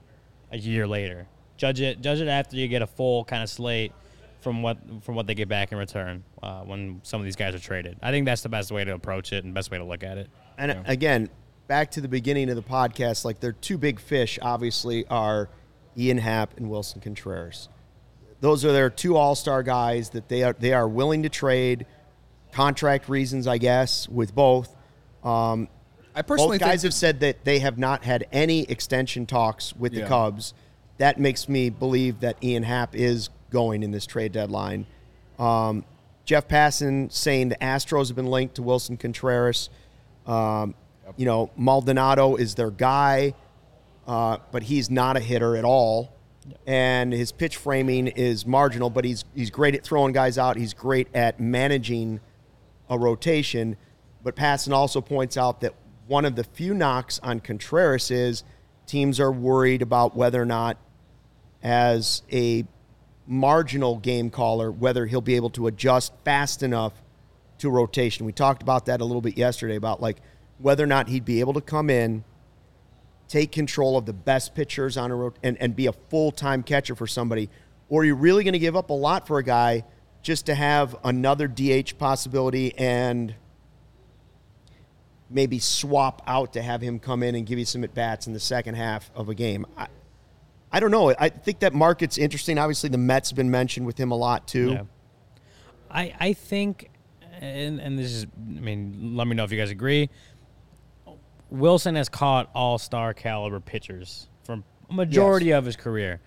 a year later. Judge it, judge it after you get a full kind of slate from what from what they get back in return uh, when some of these guys are traded. I think that's the best way to approach it and best way to look at it. And again, back to the beginning of the podcast, like their two big fish obviously are Ian Happ and Willson Contreras. Those are their two all-star guys that they are they are willing to trade, contract reasons, I guess, with both. Um, I personally both guys have said that they have not had any extension talks with the Cubs. That makes me believe that Ian Happ is going in this trade deadline. Um, Jeff Passan saying the Astros have been linked to Willson Contreras. Um, You know, Maldonado is their guy, uh, but he's not a hitter at all. And his pitch framing is marginal, but he's he's great at throwing guys out. He's great at managing a rotation. But Passan also points out that one of the few knocks on Contreras is teams are worried about whether or not, as a marginal game caller, whether he'll be able to adjust fast enough to rotation. We talked about that a little bit yesterday about like whether or not he'd be able to come in, take control of the best pitchers on a road and, and be a full time catcher for somebody, or are you really going to give up a lot for a guy just to have another DH possibility and maybe swap out to have him come in and give you some at bats in the second half of a game? I, I don't know. I think that market's interesting. Obviously, the Mets have been mentioned with him a lot too. Yeah. I I think, and and this is, I mean, let me know if you guys agree. Willson has caught all star caliber pitchers from a majority of his career.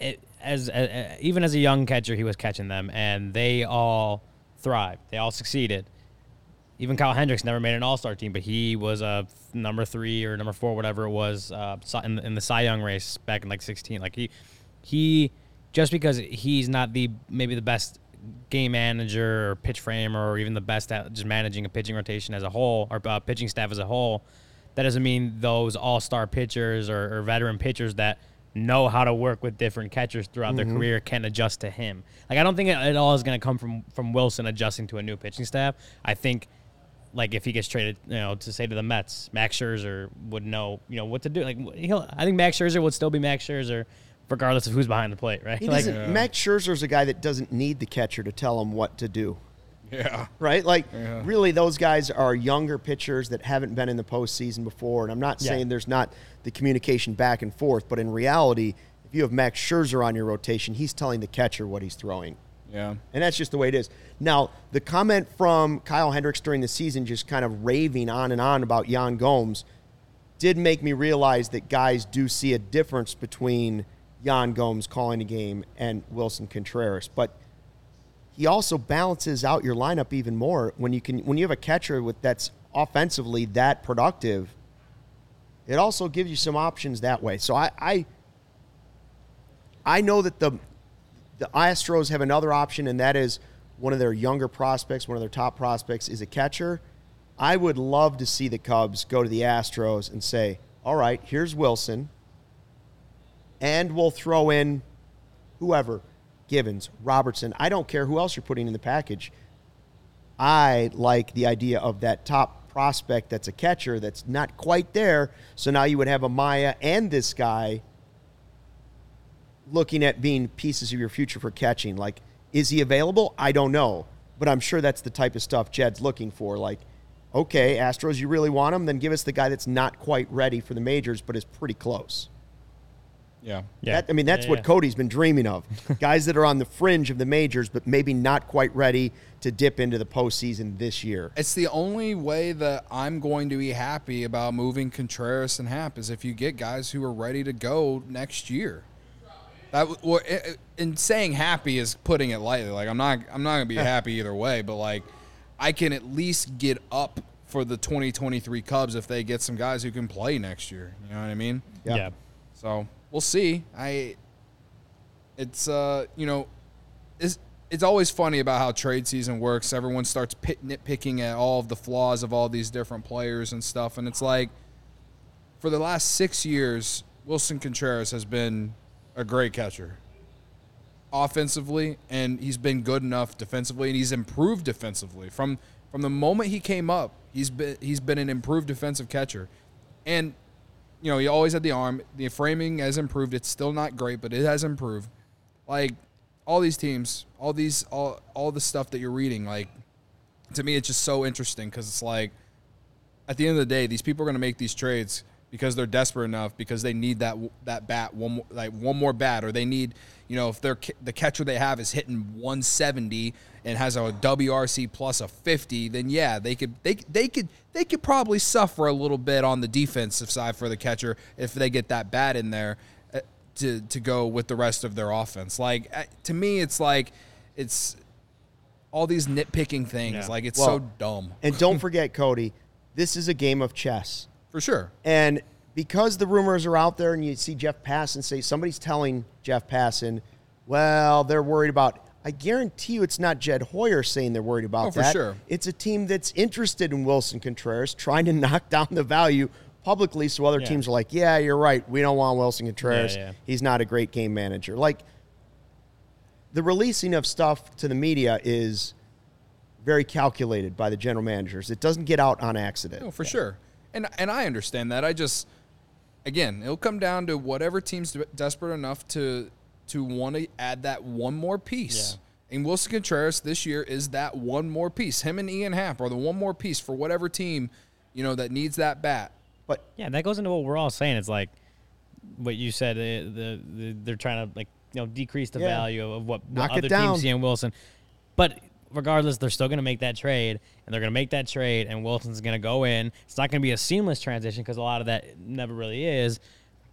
It, as, as even as a young catcher, he was catching them, and they all thrived. They all succeeded. Even Kyle Hendricks never made an All Star team, but he was a number three or number four, whatever it was, uh, in, the- in the Cy Young race back in like 16. Like he, he, just because he's not the maybe the best game manager or pitch framer or even the best at just managing a pitching rotation as a whole or uh, pitching staff as a whole, that doesn't mean those All Star pitchers or, or veteran pitchers that know how to work with different catchers throughout their career can adjust to him. Like I don't think it, it all is going to come from from Willson adjusting to a new pitching staff. I think like if he gets traded, you know, to say to the Mets, Max Scherzer would know, you know, what to do. Like he'll, I think Max Scherzer would still be Max Scherzer, regardless of who's behind the plate, right? He like, doesn't. Max Scherzer's a guy that doesn't need the catcher to tell him what to do. yeah. right? Like, really, those guys are younger pitchers that haven't been in the postseason before. And I'm not Yeah. saying there's not the communication back and forth, but in reality, if you have Max Scherzer on your rotation, he's telling the catcher what he's throwing. Yeah. And that's just the way it is. Now, the comment from Kyle Hendricks during the season, just kind of raving on and on about Yan Gomes, did make me realize that guys do see a difference between Yan Gomes calling a game and Willson Contreras. But he also balances out your lineup even more when you can when you have a catcher with that's offensively that productive. It also gives you some options that way. So I I, I know that the the Astros have another option, and that is one of their younger prospects, one of their top prospects is a catcher. I would love to see the Cubs go to the Astros and say, all right, here's Willson, and we'll throw in whoever, Givens, Robertson. I don't care who else you're putting in the package. I like the idea of that top prospect that's a catcher that's not quite there. So now you would have a Maya and this guy looking at being pieces of your future for catching. Like, is he available? I don't know. But I'm sure that's the type of stuff Jed's looking for. Like, okay, Astros, you really want him? Then give us the guy that's not quite ready for the majors, but is pretty close. Yeah. yeah. That, I mean, that's Yeah, what yeah. Cody's been dreaming of. Guys that are on the fringe of the majors, but maybe not quite ready to dip into the postseason this year. It's the only way that I'm going to be happy about moving Contreras and Happ is if you get guys who are ready to go next year. That well, i- i- in saying happy is putting it lightly. Like I'm not I'm not gonna be happy either way, but like I can at least get up for the 2023 Cubs if they get some guys who can play next year. You know what I mean? Yeah. yeah. So we'll see. I it's uh you know is it's always funny about how trade season works. Everyone starts pit, nitpicking at all of the flaws of all these different players and stuff, and it's like for the last six years, Willson Contreras has been a great catcher offensively, and he's been good enough defensively, and he's improved defensively from from the moment he came up. He's been he's been an improved defensive catcher, and you know he always had the arm. The framing has improved. It's still not great, but it has improved. Like all these teams, all these all all the stuff that you're reading, like to me, it's just so interesting because it's like at the end of the day, these people are going to make these trades because they're desperate enough because they need that that bat one more, like one more bat or they need you know if they're the catcher they have is hitting 170 and has a WRC plus a 50 then yeah they could they they could they could probably suffer a little bit on the defensive side for the catcher if they get that bat in there uh, to to go with the rest of their offense like uh, to me it's like it's all these nitpicking things Yeah. like it's Well, so dumb And don't forget, Cody, this is a game of chess. for sure And because the rumors are out there and you see Jeff Passan say somebody's telling Jeff Passan, well, they're worried about I guarantee you it's not Jed Hoyer saying they're worried about Oh, for that. sure. It's a team that's interested in Willson Contreras, trying to knock down the value publicly so other Yeah. teams are like, Yeah, you're right. We don't want Willson Contreras. Yeah, yeah. He's not a great game manager. Like the releasing of stuff to the media is very calculated by the general managers. It doesn't get out on accident. No, for sure. And and I understand that. I just again, it'll come down to whatever team's desperate enough to to want to add that one more piece. And Willson Contreras this year is that one more piece. Him and Ian Happ are the one more piece for whatever team, you know, that needs that bat. But Yeah, that goes into what we're all saying. It's like what you said. uh, The, the they're trying to like you know decrease the Yeah. value of what, what Knock it other down. teams see in Willson. But regardless, they're still going to make that trade, and they're going to make that trade, and Willson's going to go in. It's not going to be a seamless transition because a lot of that never really is.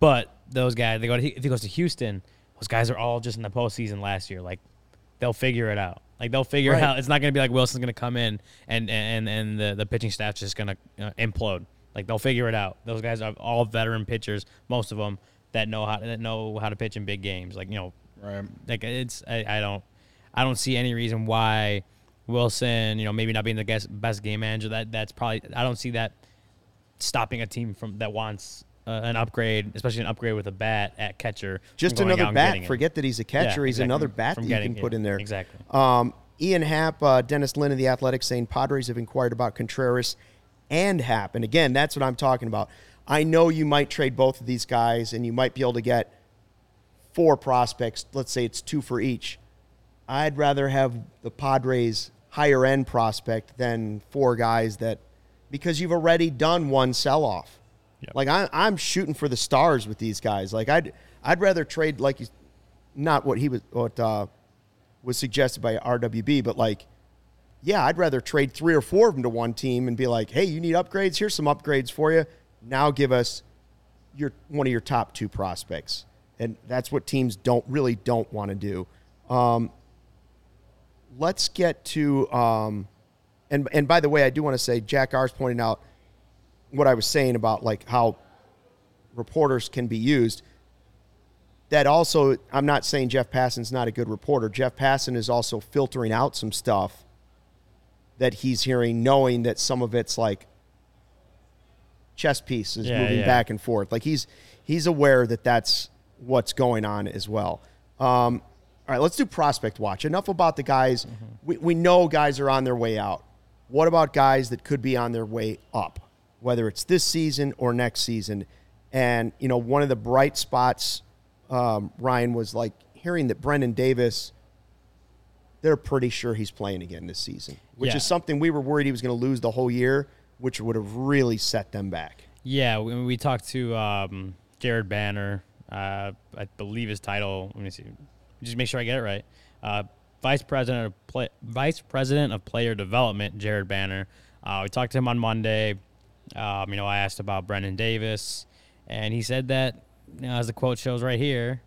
But those guys, they go to, if he goes to Houston, those guys are all just in the postseason last year. Like they'll figure it out. Like they'll figure Right. it out. It's not going to be like Willson's going to come in and and and the, the pitching staff's just going to uh, implode. Like they'll figure it out. Those guys are all veteran pitchers, most of them that know how that know how to pitch in big games. Like you know, Right. like it's I, I don't I don't see any reason why Willson, you know, maybe not being the best, best game manager. That that's probably I don't see that stopping a team from that wants uh, an upgrade, especially an upgrade with a bat at catcher. just another bat. getting. Forget that he's a catcher. Yeah, he's exactly. another bat From that you can put it. in there. Exactly. Um, Ian Happ, uh, Dennis Lin of the Athletic saying Padres have inquired about Contreras and Happ. And again, that's what I'm talking about. I know you might trade both of these guys and you might be able to get four prospects. Let's say it's two for each. I'd rather have the Padres higher end prospect than four guys that because you've already done one sell off. Yep. Like I, I'm shooting for the stars with these guys. Like I'd I'd rather trade like you, not what he was what uh, was suggested by RWB, but like yeah, I'd rather trade three or four of them to one team and be like, hey, you need upgrades? Here's some upgrades for you. Now give us your one of your top two prospects, and that's what teams don't really don't want to do. Um, let's get to um, and and by the way, I do want to say Jack R's pointing out what I was saying about like how reporters can be used. That also, I'm not saying Jeff Passan's not a good reporter. Jeff Passan is also filtering out some stuff that he's hearing, knowing that some of it's like chess pieces Yeah, moving yeah. back and forth. Like he's he's aware that that's what's going on as well. Um, all right, let's do prospect watch. Enough about the guys. Mm-hmm. We, we know guys are on their way out. What about guys that could be on their way up, whether it's this season or next season? And you know, one of the bright spots, um, Ryan was like hearing that Brennan Davis. They're pretty sure he's playing again this season, which Yeah. is something we were worried he was going to lose the whole year, which would have really set them back. Yeah, we, we talked to um, Jared Banner. Uh, I believe his title. Let me see. Just make sure I get it right. Uh, Vice President of play, Vice President of Player Development, Jared Banner. Uh, we talked to him on Monday. Um, you know, I asked about Brennan Davis, and he said that, you know, as the quote shows right here,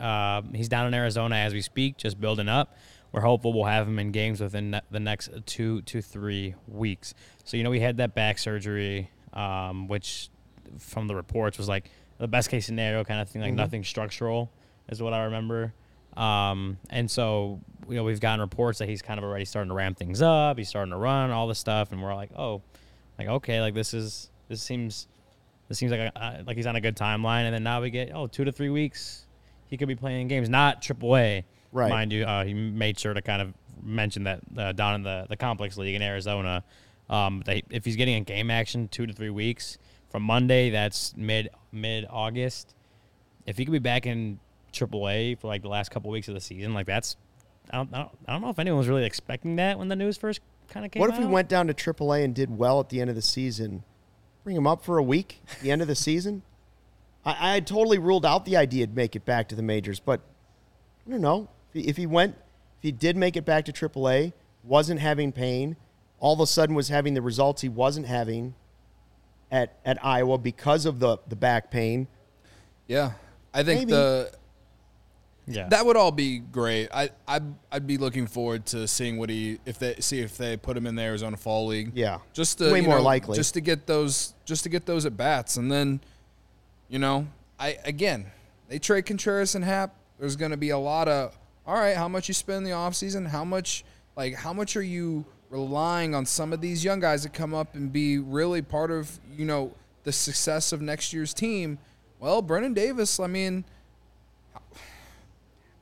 uh, he's down in Arizona as we speak, just building up. We're hopeful we'll have him in games within the next two to three weeks. So, you know, we had that back surgery, um, which from the reports was like the best case scenario kind of thing, like nothing structural is what I remember. Um, and so you know we've gotten reports that he's kind of already starting to ramp things up. He's starting to run all this stuff, and we're like, oh, like okay, like this is this seems this seems like a, uh, like he's on a good timeline. And then now we get oh two to three weeks, he could be playing games, not AAA, Right. Mind you, uh, he made sure to kind of mention that uh, down in the the complex league in Arizona, um, they, if he's getting a game action two to three weeks from Monday, that's mid mid August. If he could be back in AAA for like the last couple weeks of the season, like that's I don't, I don't I don't know if anyone was really expecting that when the news first kind of came. What if we went down to AAA and did well at the end of the season? Bring him up for a week, at the end of the season. I, I had totally ruled out the idea to make it back to the majors, but I don't know if he, if he went, if he did make it back to AAA, wasn't having pain, all of a sudden was having the results he wasn't having at at Iowa because of the the back pain. Yeah, I think Maybe. the Yeah, that would all be great. I I'd, I'd be looking forward to seeing what he if they see if they put him in the Arizona Fall League. Yeah. just to, Way more know, likely. just to get those just to get those at bats, and then you know I again they trade Contreras and Happ. There's going to be a lot of all right. How much you spend in the offseason? How much like how much are you relying on some of these young guys to come up and be really part of you know the success of next year's team? Well, Brennan Davis. I mean.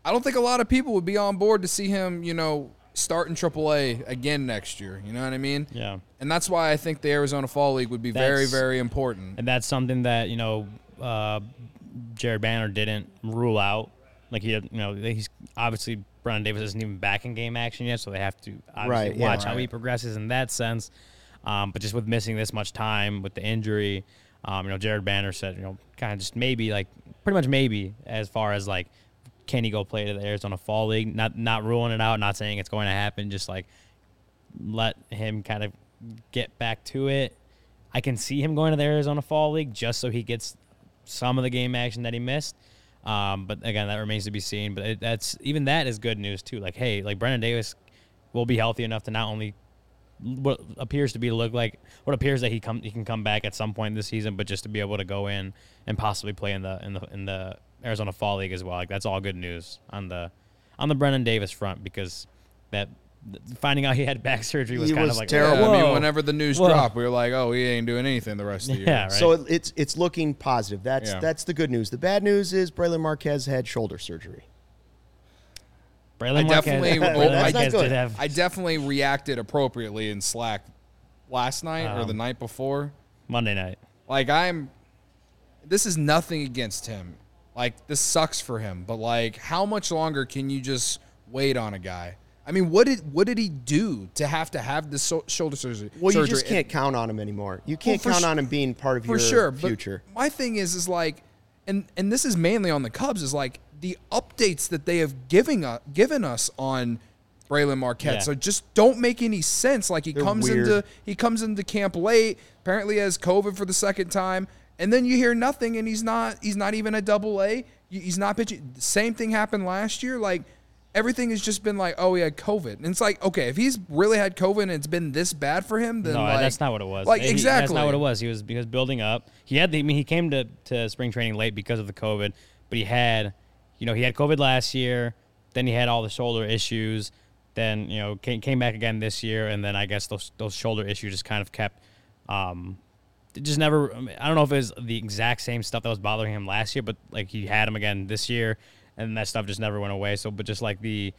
I don't think a lot of people would be on board to see him, you know, start in AAA again next year. You know what I mean? yeah. And that's why I think the Arizona Fall League would be very, That's- very important. and that's something that you know uh, Jared Banner didn't rule out. Like he, you know, he's obviously Brennan Davis isn't even back in game action yet, so they have to obviously Right, yeah. watch how he progresses in that sense. Um, but just with missing this much time with the injury, um, you know, Jared Banner said, you know, kind of just maybe like pretty much maybe as far as like can he go play to the Arizona Fall League? Not not ruling it out, not saying it's going to happen. Just like let him kind of get back to it. I can see him going to the Arizona Fall League just so he gets some of the game action that he missed. Um, but again, that remains to be seen. But it, that's even that is good news too. Like, hey, like Brennan Davis will be healthy enough to not only what appears to be look like what appears that he come he can come back at some point this season, but just to be able to go in and possibly play in the in the in the Arizona Fall League as well. Like that's all good news on the on the Brennan Davis front because that finding out he had back surgery was He kind was of like terrible. Yeah, I mean, whenever the news Whoa. dropped, we were like, "Oh, he ain't doing anything the rest of the year." Yeah, right. So it, it's it's looking positive. That's Yeah. that's the good news. The bad news is Brailyn Marquez had shoulder surgery. Brailyn I Marquez- definitely- Brailyn well, that's not Marquez good. did have I definitely reacted appropriately in Slack last night or Um, the night before. Monday night. Like I'm this is nothing against him. Like this sucks for him, but like how much longer can you just wait on a guy? I mean, what did what did he do to have to have this so- shoulder surgery? Well, you surgery? just can't count on him anymore. You can't for count su- on him being part of for your sure future. my thing is is like and and this is mainly on the Cubs is like the updates that they have giving uh, given us on Brailyn Marquez. Yeah. So just don't make any sense. Like he They're comes weird. into he comes into camp late, apparently has COVID for the second time, and then you hear nothing and he's not he's not even a double A. He's not pitching. The same thing happened last year. Like everything has just been like, oh, he had COVID, and it's like, okay, if he's really had COVID and it's been this bad for him, then No, like, that's not what it was. Like He- exactly, that's not what it was. He was because building up. He had the. I mean, he came to, to spring training late because of the COVID, but he had, you know, he had COVID last year. Then he had all the shoulder issues. Then you know came, came back again this year, and then I guess those those shoulder issues just kind of kept. Um, just never. I, don't know if it was the exact same stuff that was bothering him last year, but like he had him again this year, and that stuff just never went away. So, but just like the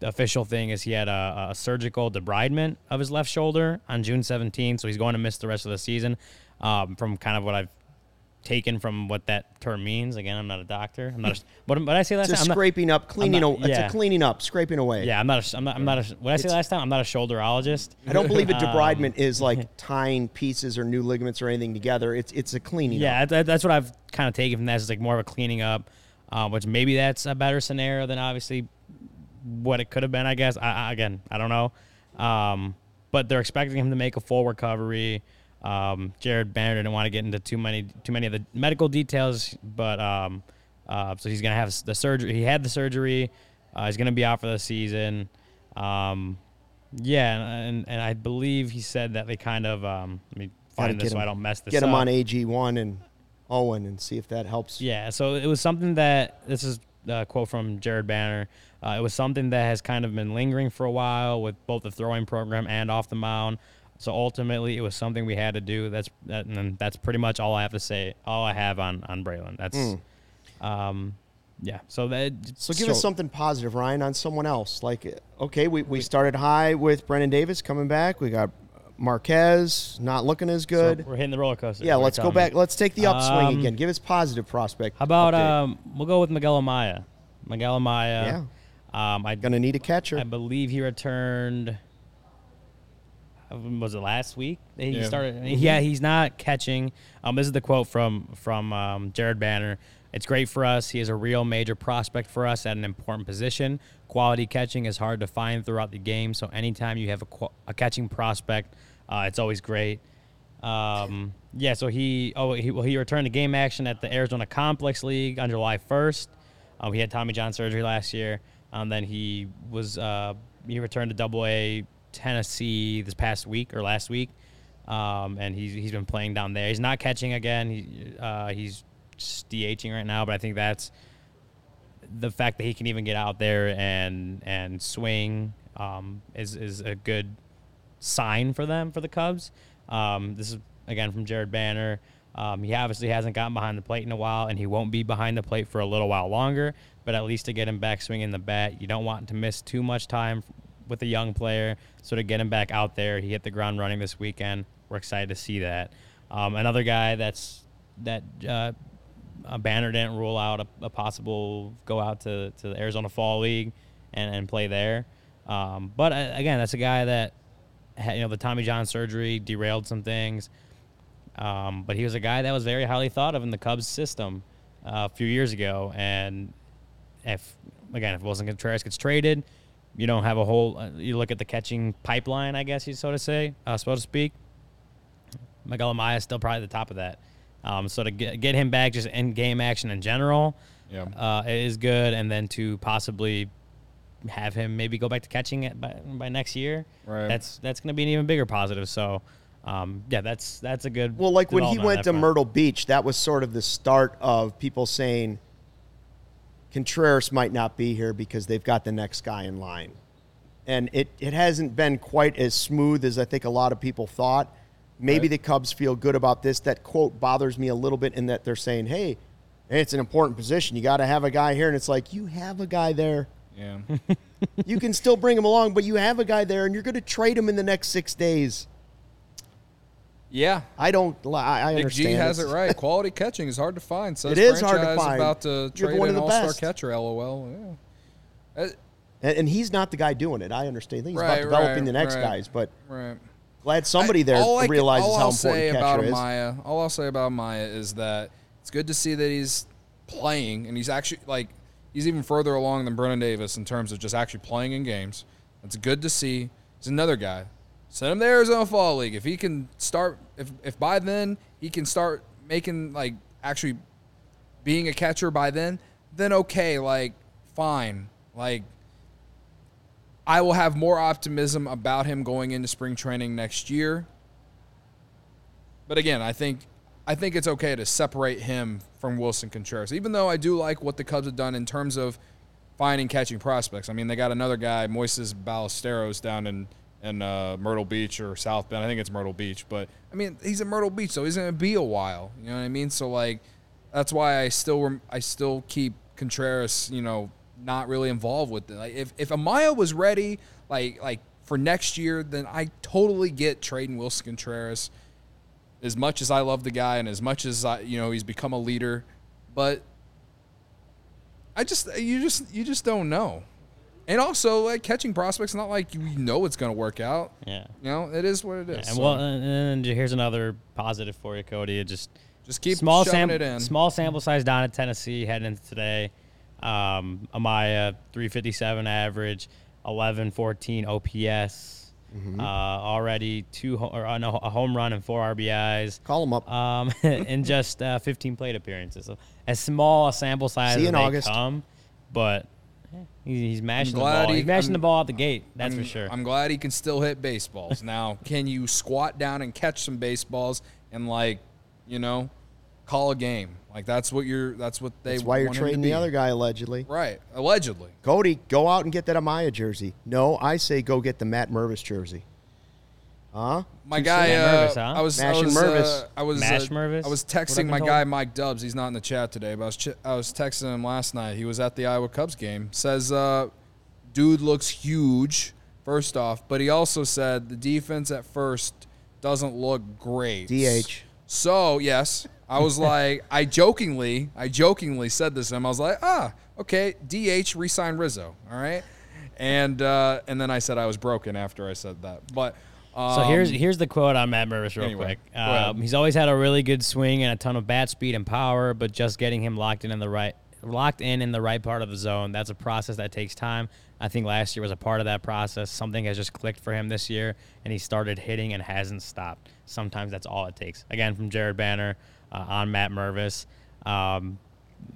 the official thing is he had a, a surgical debridement of his left shoulder on June 17th, so he's going to miss the rest of the season. Um, from kind of what I've taken from what that term means. Again, I'm not a doctor. I'm not. A, what, what I say last It's a time? I'm not- scraping up, cleaning. not- a, It's a cleaning up, scraping away. yeah, I'm not. A, I'm not. I'm not. A, what I say last time? I'm not a shoulderologist. I don't believe a Um, debridement is like tying pieces or new ligaments or anything together. It's it's a cleaning. Yeah, that, that's what I've kind of taken from that. It's like more of a cleaning up, uh, which maybe that's a better scenario than obviously what it could have been. I guess. I, I, again, I don't know. Um, but they're expecting him to make a full recovery. Um, Jared Banner didn't want to get into too many too many of the medical details, but um, uh, so he's gonna have the surgery. He had the surgery. Uh, he's gonna be out for the season. Um, yeah, and, and and I believe he said that they kind of um, let me find this so I don't mess this Get up. Get him on AG one and OWYN and see if that helps. Yeah, so it was something that this is a quote from Jared Banner. Uh, it was something that has kind of been lingering for a while with both the throwing program and off the mound. So ultimately, it was something we had to do. That's that, and that's pretty much all I have to say. All I have on on Brailyn. That's, um, yeah. So that So give us something positive, Ryan, on someone else. Like, okay, we, we started high with Brennan Davis coming back. We got Marquez not looking as so good. we're hitting the roller coaster. yeah, let's go back. me. Let's take the upswing Um, again. Give us positive prospect. How about update. um? We'll go with Miguel Amaya. Miguel Amaya. Yeah. Um, I Gonna need a catcher. I believe he returned. Was it last week he Yeah. started? Yeah, he's not catching. Um, this is the quote from from um, Jared Banner. It's great for us. He is a real major prospect for us at an important position. Quality catching is hard to find throughout the game, so anytime you have a, qu- a catching prospect, uh, it's always great. Um, yeah, so he oh he well he returned to game action at the Arizona Complex League on July 1st. Um, he had Tommy John surgery last year. Um, then he was uh, he returned to Double A Tennessee this past week or last week, um, and he's he's been playing down there. He's not catching again. He uh, he's DHing right now, but I think that's the fact that he can even get out there and and swing um, is is a good sign for them for the Cubs. Um, this is again from Jared Banner. Um, he obviously hasn't gotten behind the plate in a while, and he won't be behind the plate for a little while longer. But at least to get him back swinging the bat, you don't want to miss too much time with a young player. So to get him back out there, he hit the ground running this weekend. We're excited to see that. Um, another guy that's that uh, Banner didn't rule out a, a possible go out to, to the Arizona Fall League and, and play there. Um, but uh, again, that's a guy that had, you know the Tommy John surgery derailed some things. Um, but he was a guy that was very highly thought of in the Cubs system uh, a few years ago. And if again, if Willson Contreras gets traded, you don't have a whole. Uh, you look at the catching pipeline, I guess you so to say, uh, so to speak. Miguel Amaya is still probably the top of that. Um, so to get, get him back just in game action in general Yeah. uh, is good, and then to possibly have him maybe go back to catching it by, by next year, Right. that's that's going to be an even bigger positive. So, um, yeah, that's that's a good. Well, like when he went to front. Myrtle Beach, that was sort of the start of people saying Contreras might not be here because they've got the next guy in line. And it, it hasn't been quite as smooth as I think a lot of people thought. Maybe Right. the Cubs feel good about this. That quote bothers me a little bit in that they're saying, hey, it's an important position. You got to have a guy here. And it's like, you have a guy there. Yeah. You can still bring him along, but you have a guy there and you're going to trade him in the next six days. Yeah. I don't, I, I Big understand. G has it right. Quality catching is hard to find. So It this hard to find. About to trade one of an the all-star best. catcher. LOL. Yeah. Uh, And, and he's not the guy doing it. I understand. He's Right, about developing right, the next right. guys, but right. glad somebody I- there I realizes all how I'll say important about catcher is. Maya, all I'll say about Maya is that it's good to see that he's playing and he's actually like he's even further along than Brennan Davis in terms of just actually playing in games. It's good to see. He's another guy. Send him to Arizona Fall League. If he can start, if if by then he can start making like actually being a catcher by then, then okay, like fine, like. I will have more optimism about him going into spring training next year. But again, I think I think it's okay to separate him from Willson Contreras, even though I do like what the Cubs have done in terms of finding catching prospects. I mean, they got another guy, Moises Ballesteros, down in in uh, Myrtle Beach or South Bend. I think it's Myrtle Beach, but I mean, he's in Myrtle Beach, so he's to be a while. You know what I mean? So like, that's why I still rem- I still keep Contreras, you know, not really involved with it. Like, if if Amaya was ready, like like for next year, then I totally get trading Willson Contreras. As much as I love the guy and as much as I, you know, he's become a leader, but I just you just you just don't know. And also, like catching prospects, not like you know it's going to work out. Yeah. You know, it is what it is. And So well, and, and here's another positive for you, Cody. It just just keep small sample, it in. small sample size down at Tennessee heading into today. Um, Amaya 357 average, 11 14 OPS. Mm-hmm. Uh, already two ho- or uh, no, a home run and four RBIs. Call him up. Um, in just uh, 15 plate appearances. So as small a sample size See you as in they August. come, but he's, he's mashing the glad ball. he- he's mashing I'm- the ball out the gate. That's I'm, for sure. I'm glad he can still hit baseballs. now, can you squat down and catch some baseballs and like, you know, call a game. Like that's what you're. That's what they. That's why you're want him to trading the other guy allegedly. Right, allegedly. Cody, go out and get that Amaya jersey. No, I say go get the Matt Mervis jersey. Huh? My guy, Matt uh, Mervis, huh? I was, I Mashing was, Mervis. uh, I was, Mash uh, Mervis? I was What I've texting been my told? guy Mike Dubs. He's not in the chat today, but I was, ch- I was texting him last night. He was at the Iowa Cubs game. Says, uh, dude looks huge. First off, but he also said the defense at first doesn't look great. DH. So yes, I was like, I jokingly, I jokingly said this to him. I was like, ah, okay, DH resign Rizzo, all right, and uh, and then I said I was broken after I said that. But um, So here's here's the quote on Matt Mervis real anyway, quick. Um, he's always had a really good swing and a ton of bat speed and power, but just getting him locked in in the right locked in in the right part of the zone. That's a process that takes time. I think last year was a part of that process. Something has just clicked for him this year, and he started hitting and hasn't stopped. Sometimes that's all it takes. Again, from Jared Banner uh, on Matt Mervis. Um,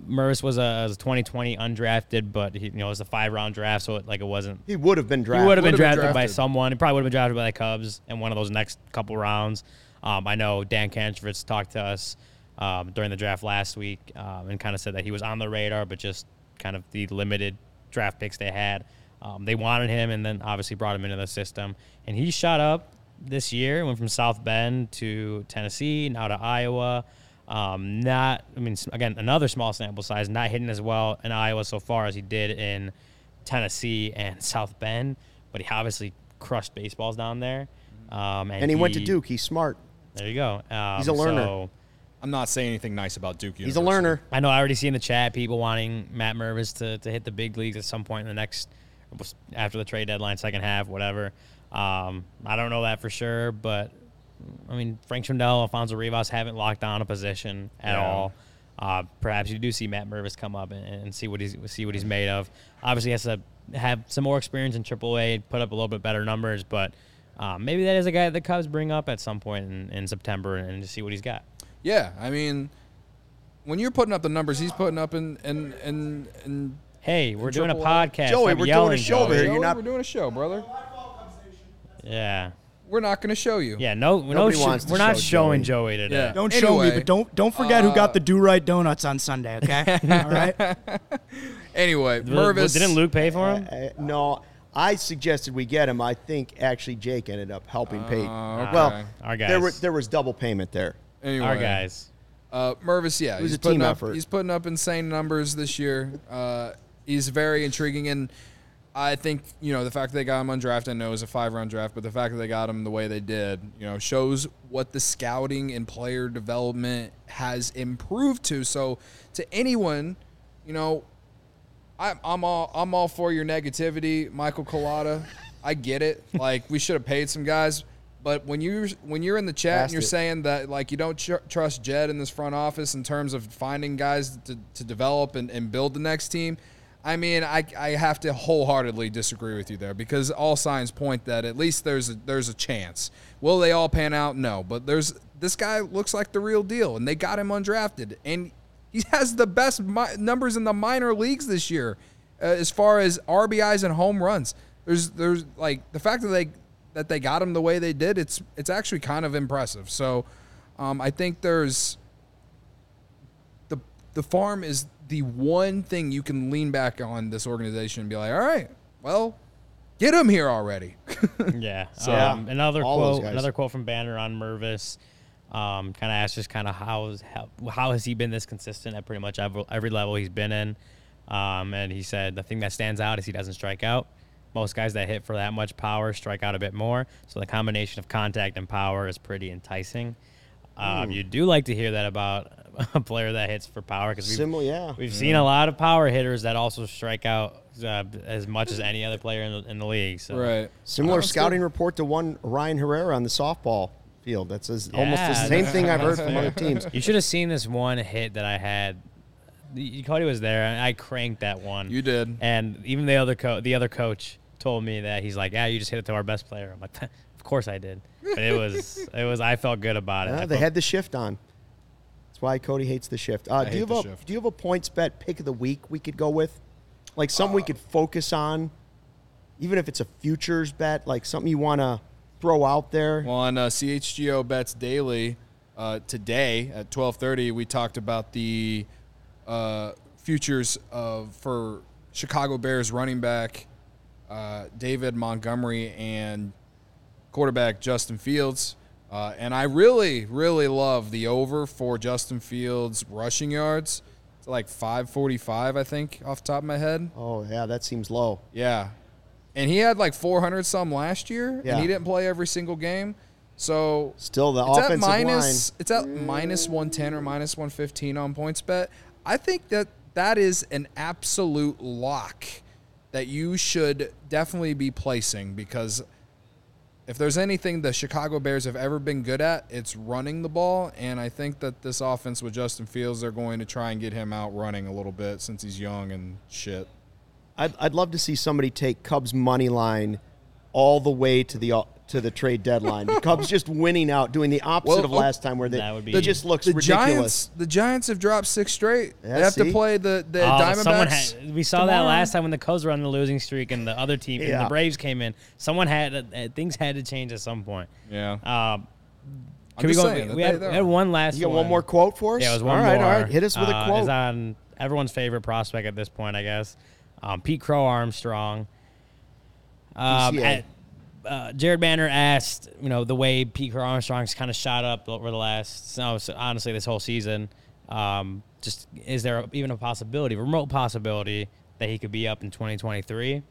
Mervis was a, was a 2020 undrafted, but he, you know it was a five round draft, so it, like it wasn't He would have been he drafted. would have been been drafted, by someone. He probably would have been drafted by the Cubs in one of those next couple rounds. Um, I know Dan Kantrovitz talked to us um, during the draft last week um, and kind of said that he was on the radar, but just kind of the limited draft picks they had. Um, they wanted him, and then obviously brought him into the system. And he shot up this year. Went from South Bend to Tennessee, now to Iowa. Um, not, I mean, again, another small sample size. Not hitting as well in Iowa so far as he did in Tennessee and South Bend, but he obviously crushed baseballs down there. Um, and, and he, went to Duke. He's smart. There you go. Um, He's a learner. so- I'm not saying anything nice about Duke. He's a learner. I know I already see in the chat people wanting Matt Mervis to, to hit the big leagues at some point in the next after the trade deadline, second half, whatever. Um, I don't know that for sure, but I mean Frank Schwindel, Alfonso Rivas haven't locked down a position at Yeah. all. Uh, perhaps you do see Matt Mervis come up and, and see what he's see what he's made of. Obviously, he has to have some more experience in AAA, put up a little bit better numbers, but um, maybe that is a guy that the Cubs bring up at some point in, in September and, just see what he's got. Yeah, I mean, when you're putting up the numbers he's putting up in in in, in Hey, we're doing a podcast. Joey, Stop we're doing a show Joey. here. You're Joey, not- we're doing a show, brother. Yeah. We're not going to show you. Yeah, no, no, Nobody sh- wants to we're not show showing Joey. Joey, today. Yeah. Don't show me, Anyway, but don't don't forget who got the do right donuts on Sunday. Okay, all right. Anyway, Well, Mervis didn't Luke pay for him? Uh, no, I suggested we get him. I think actually Jake ended up helping pay. okay. Well, Our guys. there, were, guys. there was double payment there. Anyway, Our guys. Uh, Mervis, yeah, was he's a putting team up, effort. He's putting up insane numbers this year. Uh, he's very intriguing, and I think you know the fact that they got him undrafted. I know it was a five-round draft, but the fact that they got him the way they did, you know, shows what the scouting and player development has improved to. So, to anyone, you know, I'm, I'm all I'm all for your negativity, Michael Collada. I get it. Like we should have paid some guys, but when you when you're in the chat Passed and you're it. saying that like you don't tr- trust Jed in this front office in terms of finding guys to, to develop and, and build the next team, I mean I, I have to wholeheartedly disagree with you there because all signs point that at least there's a, there's a chance. Will they all pan out? No, but there's this guy looks like the real deal, and they got him undrafted, and he has the best mi- numbers in the minor leagues this year, uh, as far as RBIs and home runs. There's there's like the fact that they that they got him the way they did. It's it's actually kind of impressive. So, um, I think there's the the farm is the one thing you can lean back on this organization and be like, all right, well, get him here already. Yeah. Yeah. Um, another All quote. Another quote from Banner on Mervis. Um, kind of asked just kind of how, how how has he been this consistent at pretty much every, every level he's been in. Um, and he said the thing that stands out is he doesn't strike out. Most guys that hit for that much power strike out a bit more. So the combination of contact and power is pretty enticing. Um, you do like to hear that about a player that hits for power because we've, Similar, yeah. we've seen a lot of power hitters that also strike out uh, as much as any other player in the, in the league. So right. Similar Honestly, scouting report to one Ryan Herrera on the softball field. That's as, almost the Yeah, same thing I've heard from other teams. You should have seen this one hit that I had. The- Cody was there, and I cranked that one. You did. And even the other co- the other coach told me that he's like, "Yeah, you just hit it to our best player." I'm like, "Of course I did." But it was it was I felt good about it. Uh, they felt- had the shift on. That's why Cody hates the shift. Uh, do hate you the have a shift. Do you have a PointsBet pick of the week we could go with, like something we Uh, could focus on, even if it's a futures bet, like something you want to throw out there? Well, on uh, CHGO Bets Daily, uh, today at 12:30 we talked about the uh, futures of for Chicago Bears running back uh, David Montgomery and quarterback Justin Fields. Uh, and I really, really love the over for Justin Fields rushing yards. It's like 545, I think, off the top of my head. Oh yeah, that seems low. Yeah. And he had like 400 some last year, Yeah. and he didn't play every single game. So Still the it's at offensive minus, line. it's at minus 110 or minus 115 on PointsBet. I think that that is an absolute lock that you should definitely be placing because if there's anything the Chicago Bears have ever been good at, it's running the ball. And I think that this offense with Justin Fields, they're going to try and get him out running a little bit since he's young and shit. I'd, I'd love to see somebody take Cubs money line all the way to the to the trade deadline. The Cubs just winning out, doing the opposite Well, of last time, where they That would be- it just looks the ridiculous. Giants, the Giants have dropped six straight. Yeah, they have see? to play the the Oh, Diamondbacks. had, we saw that last time when the Cubs were on the losing streak and the other team, and the Braves came in. Someone had uh, things had to change at some point. Yeah, Um, I'm can we just go? saying that we, had, they're- had one last. You got one one more quote for us? Yeah, it was one all right, more. All right, hit us with a Uh, quote. It's on everyone's favorite prospect at this point, I guess. Um, Pete Crow Armstrong. Um, at, uh, Jared Banner asked, you know, the way Pete Armstrong's kind of shot up over the last, no, so honestly, this whole season. Um, just is there even a possibility, remote possibility, that he could be up in 2023?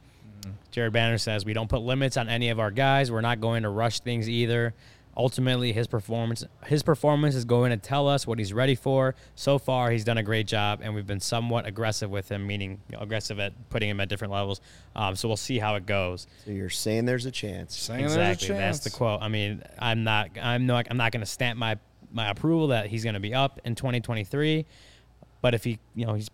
Jared Banner says we don't put limits on any of our guys. We're not going to rush things either. Ultimately, his performance his performance is going to tell us what he's ready for. So far, he's done a great job, and we've been somewhat aggressive with him, meaning you know, aggressive at putting him at different levels. Um, so we'll see how it goes. so you're saying there's a chance. Saying there's a exactly, that's the quote. I mean, I'm not I'm not I'm not going to stamp my my approval that he's going to be up in 2023. But if he, you know, he's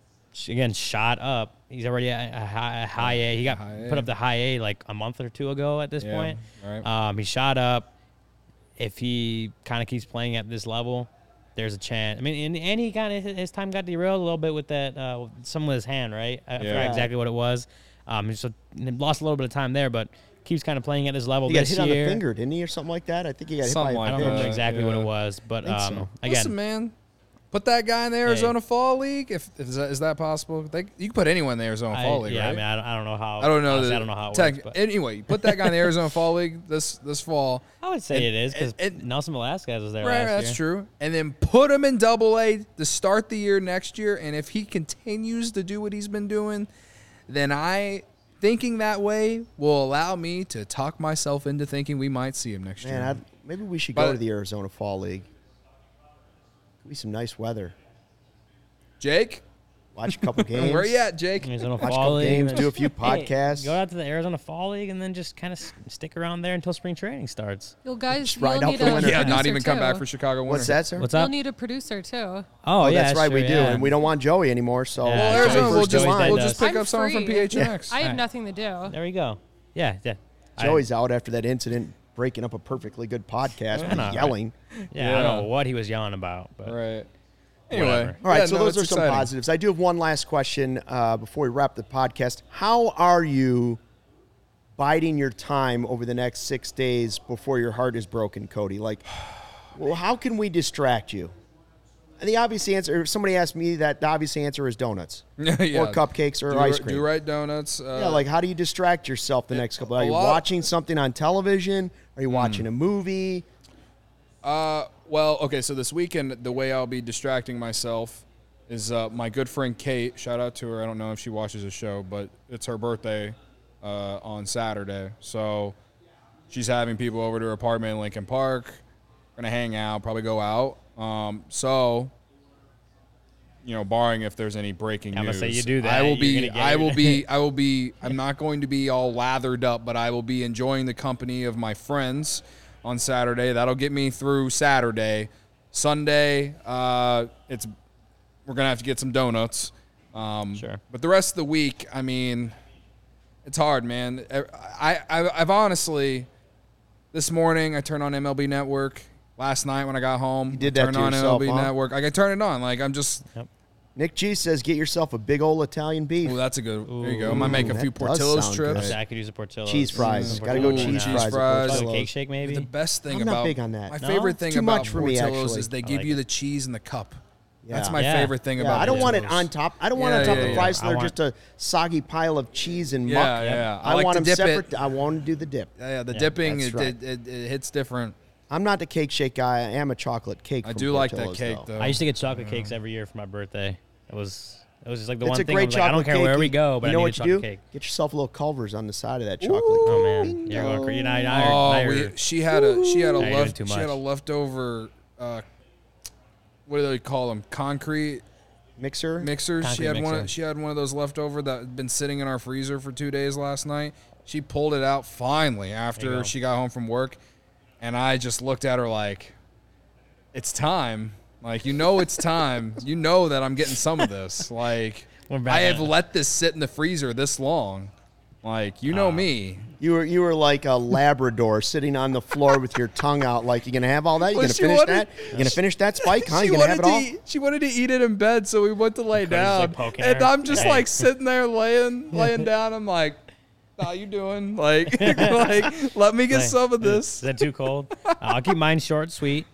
again shot up. He's already at a high, a high A. He got A. put up the high A like a month or two ago. At this Yeah, point, right. um, he shot up. If he kind of keeps playing at this level, there's a chance. I mean, and, and he kind of his time got derailed a little bit with that uh, some with his hand, right? I Yeah. forgot exactly what it was. Um, so he lost a little bit of time there, but keeps kind of playing at this level He got this hit on the finger, didn't he, or something like that? I think he got hit Something by I a don't like remember that, exactly what it was, but think um, so. again, Listen, man, put that guy in the Arizona Fall League. If, if is, that, is that possible? They, you can put anyone in the Arizona I, Fall League, yeah, right? I mean, I don't, I don't know how. I don't know. honestly, the I don't know how it tech- works, but anyway, you put that guy in the Arizona Fall League this this fall. I would say and- it is because and- and- Nelson Velasquez was there Right, last that's year. true. And then put him in Double A to start the year next year. And if he continues to do what he's been doing, then I thinking that way will allow me to talk myself into thinking we might see him next Man, year. I'd, maybe we should But- go to the Arizona Fall League. Could be some nice weather. Jake, Watch a couple games. where you at, Jake? Arizona Watch a Fall couple League, games, do a few Hey, podcasts. go out to the Arizona Fall League, and then just kind of stick around there until spring training starts. You'll guys, Just ride you'll out need the a winter. Yeah, not producer, even come back too. for Chicago winter. What's that, sir? What's up? You'll up? need a producer too. Oh, Oh, yeah, that's right, true, we do, yeah. and we don't want Joey anymore. So Yeah, Well, Joey's Arizona, first we'll just, Joey's we'll dead just to pick us. up someone from I'm free. PHNX. I have Alright. nothing to do. There we go. Yeah, yeah. I- Joey's out after that incident, breaking up a perfectly good podcast I know, with yelling. yeah, I don't know what he was yelling about, but Right. Anyway, Whatever. All right, yeah, so no, those are it's some positives. I do have one last question uh, before we wrap the podcast. How are you biding your time over the next six days before your heart is broken, Cody? Like, well, how can we distract you? And the obvious answer, if somebody asked me that, the obvious answer is donuts Yeah. or cupcakes or do, ice cream. Do cream. right donuts. Uh, Yeah, like how do you distract yourself the next couple? Are a you lot- Hmm. watching something on television? Are you watching a movie? Uh, well, okay. So this weekend, the way I'll be distracting myself is uh, my good friend Kate. Shout out to her. I don't know if she watches the show, but it's her birthday uh, on Saturday. So she's having people over to her apartment in Lincoln Park. We're gonna hang out, probably go out. Um, so. You know, barring if there's any breaking I'm gonna news, say you do that, I will be. I will be. I will be. I'm not going to be all lathered up, but I will be enjoying the company of my friends on Saturday. That'll get me through Saturday. Sunday, uh, it's we're gonna have to get some donuts. Um, Sure. But the rest of the week, I mean, it's hard, man. I, I I've honestly, this morning I turned on MLB Network. Last night when I got home, You did I that turned to on yourself, MLB huh? Network. Like I turn it on. Like I'm just, Yep. Nick G says, "Get yourself a big old Italian beef, Oh, that's a good. there you go. I might make a few does Portillo's trips. good. I could use a Portillo's. cheese fries. Mm, Got to go Ooh, cheese cheese fries. at fries. A cake shake, maybe. The best thing I'm not about big on that. My No? favorite thing Too about much for me, Portillo's actually. is they give like you it. the cheese in the cup. Yeah. That's my Yeah. favorite thing Yeah, about. I don't want it on top. I don't want it on top yeah, of the yeah. fries, so they're want- just a soggy pile of cheese and muck. yeah. I I, like want to them dip it. separate. I want to do the dip. Yeah, yeah, the dipping it, right. it, it, it hits different. I'm not the cake shake guy. I am a chocolate cake. I from do like that Portillo's, cake though. though. I used to get chocolate cakes every year for my birthday. It was it was just like the It's one a thing. I great was like, I chocolate don't care where cake. we go, but you know I need what a you chocolate do? cake. Get yourself a little Culver's on the side of that chocolate. Oh man, you're going crazy. Now, now, now, Oh, you're- we, she had a she had a Now you're left doing she had a much. leftover. Uh, what do they call them? Concrete Mixer. mixers. she Concrete had one. mixer. She had one of those left over that had been sitting in our freezer for two days last night. She pulled it out finally after she got home from work, and I just looked at her like, "It's time." Like you know, it's time. you know that I'm getting some of this. Like I have let this sit in the freezer this long. Like you know Ah. me. You were you were like a Labrador sitting on the floor with your tongue out. Like you're gonna have all that? You Well, gonna finish wanted- that? You're gonna finish that spike? Huh? You gonna have it all? eat, she wanted to eat it in bed, so we went to lay down, like, and her. I'm just Hey. like sitting there laying laying down. I'm like, "How you doing? Like, like let me get Like, some of this." Is that too cold? Uh, I'll keep mine short, sweet.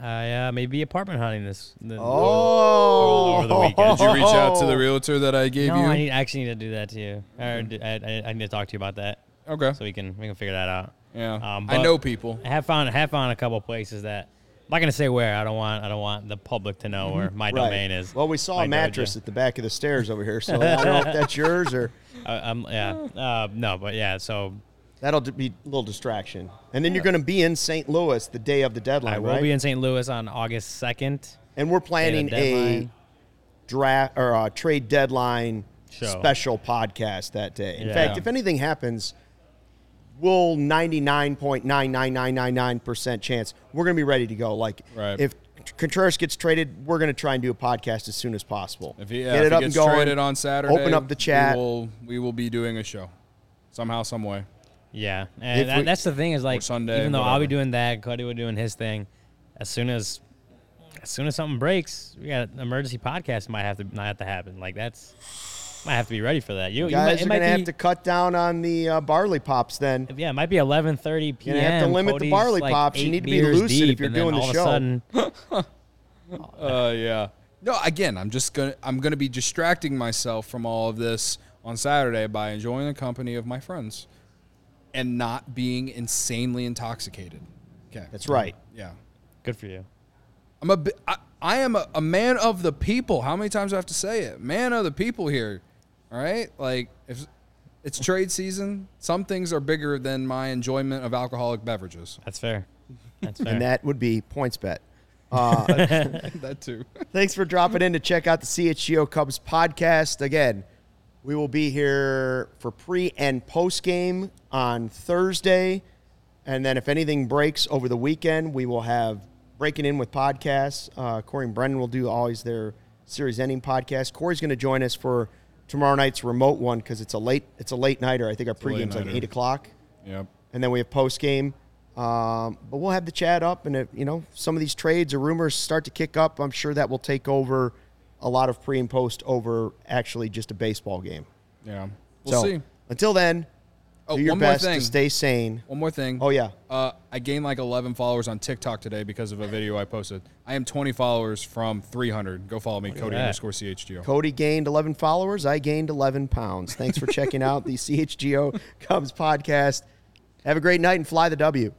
I uh, maybe apartment hunting this. the- Oh, over the weekend. Did you reach out to the realtor that I gave No, you? I need, actually need to do that to you. Or d- I, I- I need to talk to you about that okay. so we can we can figure that out. Yeah. Um, I know people. I have found I have found a couple places that I'm not gonna say where. I don't want I don't want the public to know where my Mm-hmm. Right. domain is. Well, we saw a mattress dojo. at the back of the stairs over here, so I don't know if that's yours or Uh, um, yeah. Uh, no, but yeah. So that'll be a little distraction. And then you're going to be in St. Louis the day of the deadline, right? I will right? be in St. Louis on August second. and we're planning a draft or a trade deadline Show. special podcast that day. In Yeah. fact, if anything happens, we'll 99.99999% chance we're going to be ready to go. Like Right. if Contreras gets traded, we're going to try and do a podcast as soon as possible. If he, yeah, Get if it he up gets and going. traded on Saturday, Open up the chat. We will, we will be doing a show somehow, some way. Yeah, and that, we- that's the thing is like Sunday, even though I'll be doing that, Cody will be doing his thing. As soon as as soon as something breaks, we got an emergency podcast might have to might have to happen. Like that's might have to be ready for that. You, you might, Guys it are going to have to cut down on the uh, barley pops then. Yeah, it might be 11:30 p.m. gonna have to limit the barley like, pops. You need to be beers lucid if you're and then doing the all show. Of a sudden, Uh, yeah. No, again, I'm just gonna I'm gonna be distracting myself from all of this on Saturday by enjoying the company of my friends and not being insanely intoxicated. Okay, That's right. Yeah, good for you. I'm a bi- I, I am a, a man of the people. How many times do I have to say it? Man of the people here. All right, like if it's trade season, some things are bigger than my enjoyment of alcoholic beverages. That's fair. That's fair. And that would be PointsBet. Uh, that too. Thanks for dropping in to check out the CHGO Cubs podcast. Again, we will be here for pre and post game on Thursday. And then if anything breaks over the weekend, we will have Breaking In with podcasts. Uh, Corey and Brendan will do always their series ending podcast. Corey's going to join us for tomorrow night's remote one because it's a late it's a late nighter. I think our pregame's like eight o'clock Yep. and then we have post game. Um, but we'll have the chat up, and if you know some of these trades or rumors start to kick up, I'm sure that will take over a lot of pre and post over actually just a baseball game. Yeah. We'll so see. until then, Oh, do your one more thing. to stay sane. One more thing. Oh yeah, Uh, I gained like 11 followers on TikTok today because of a video I posted. I am 20 followers from 300. Go follow me, Cody that. underscore CHGO. Cody gained 11 followers. I gained 11 pounds. Thanks for checking out the CHGO Cubs podcast. Have a great night and fly the W.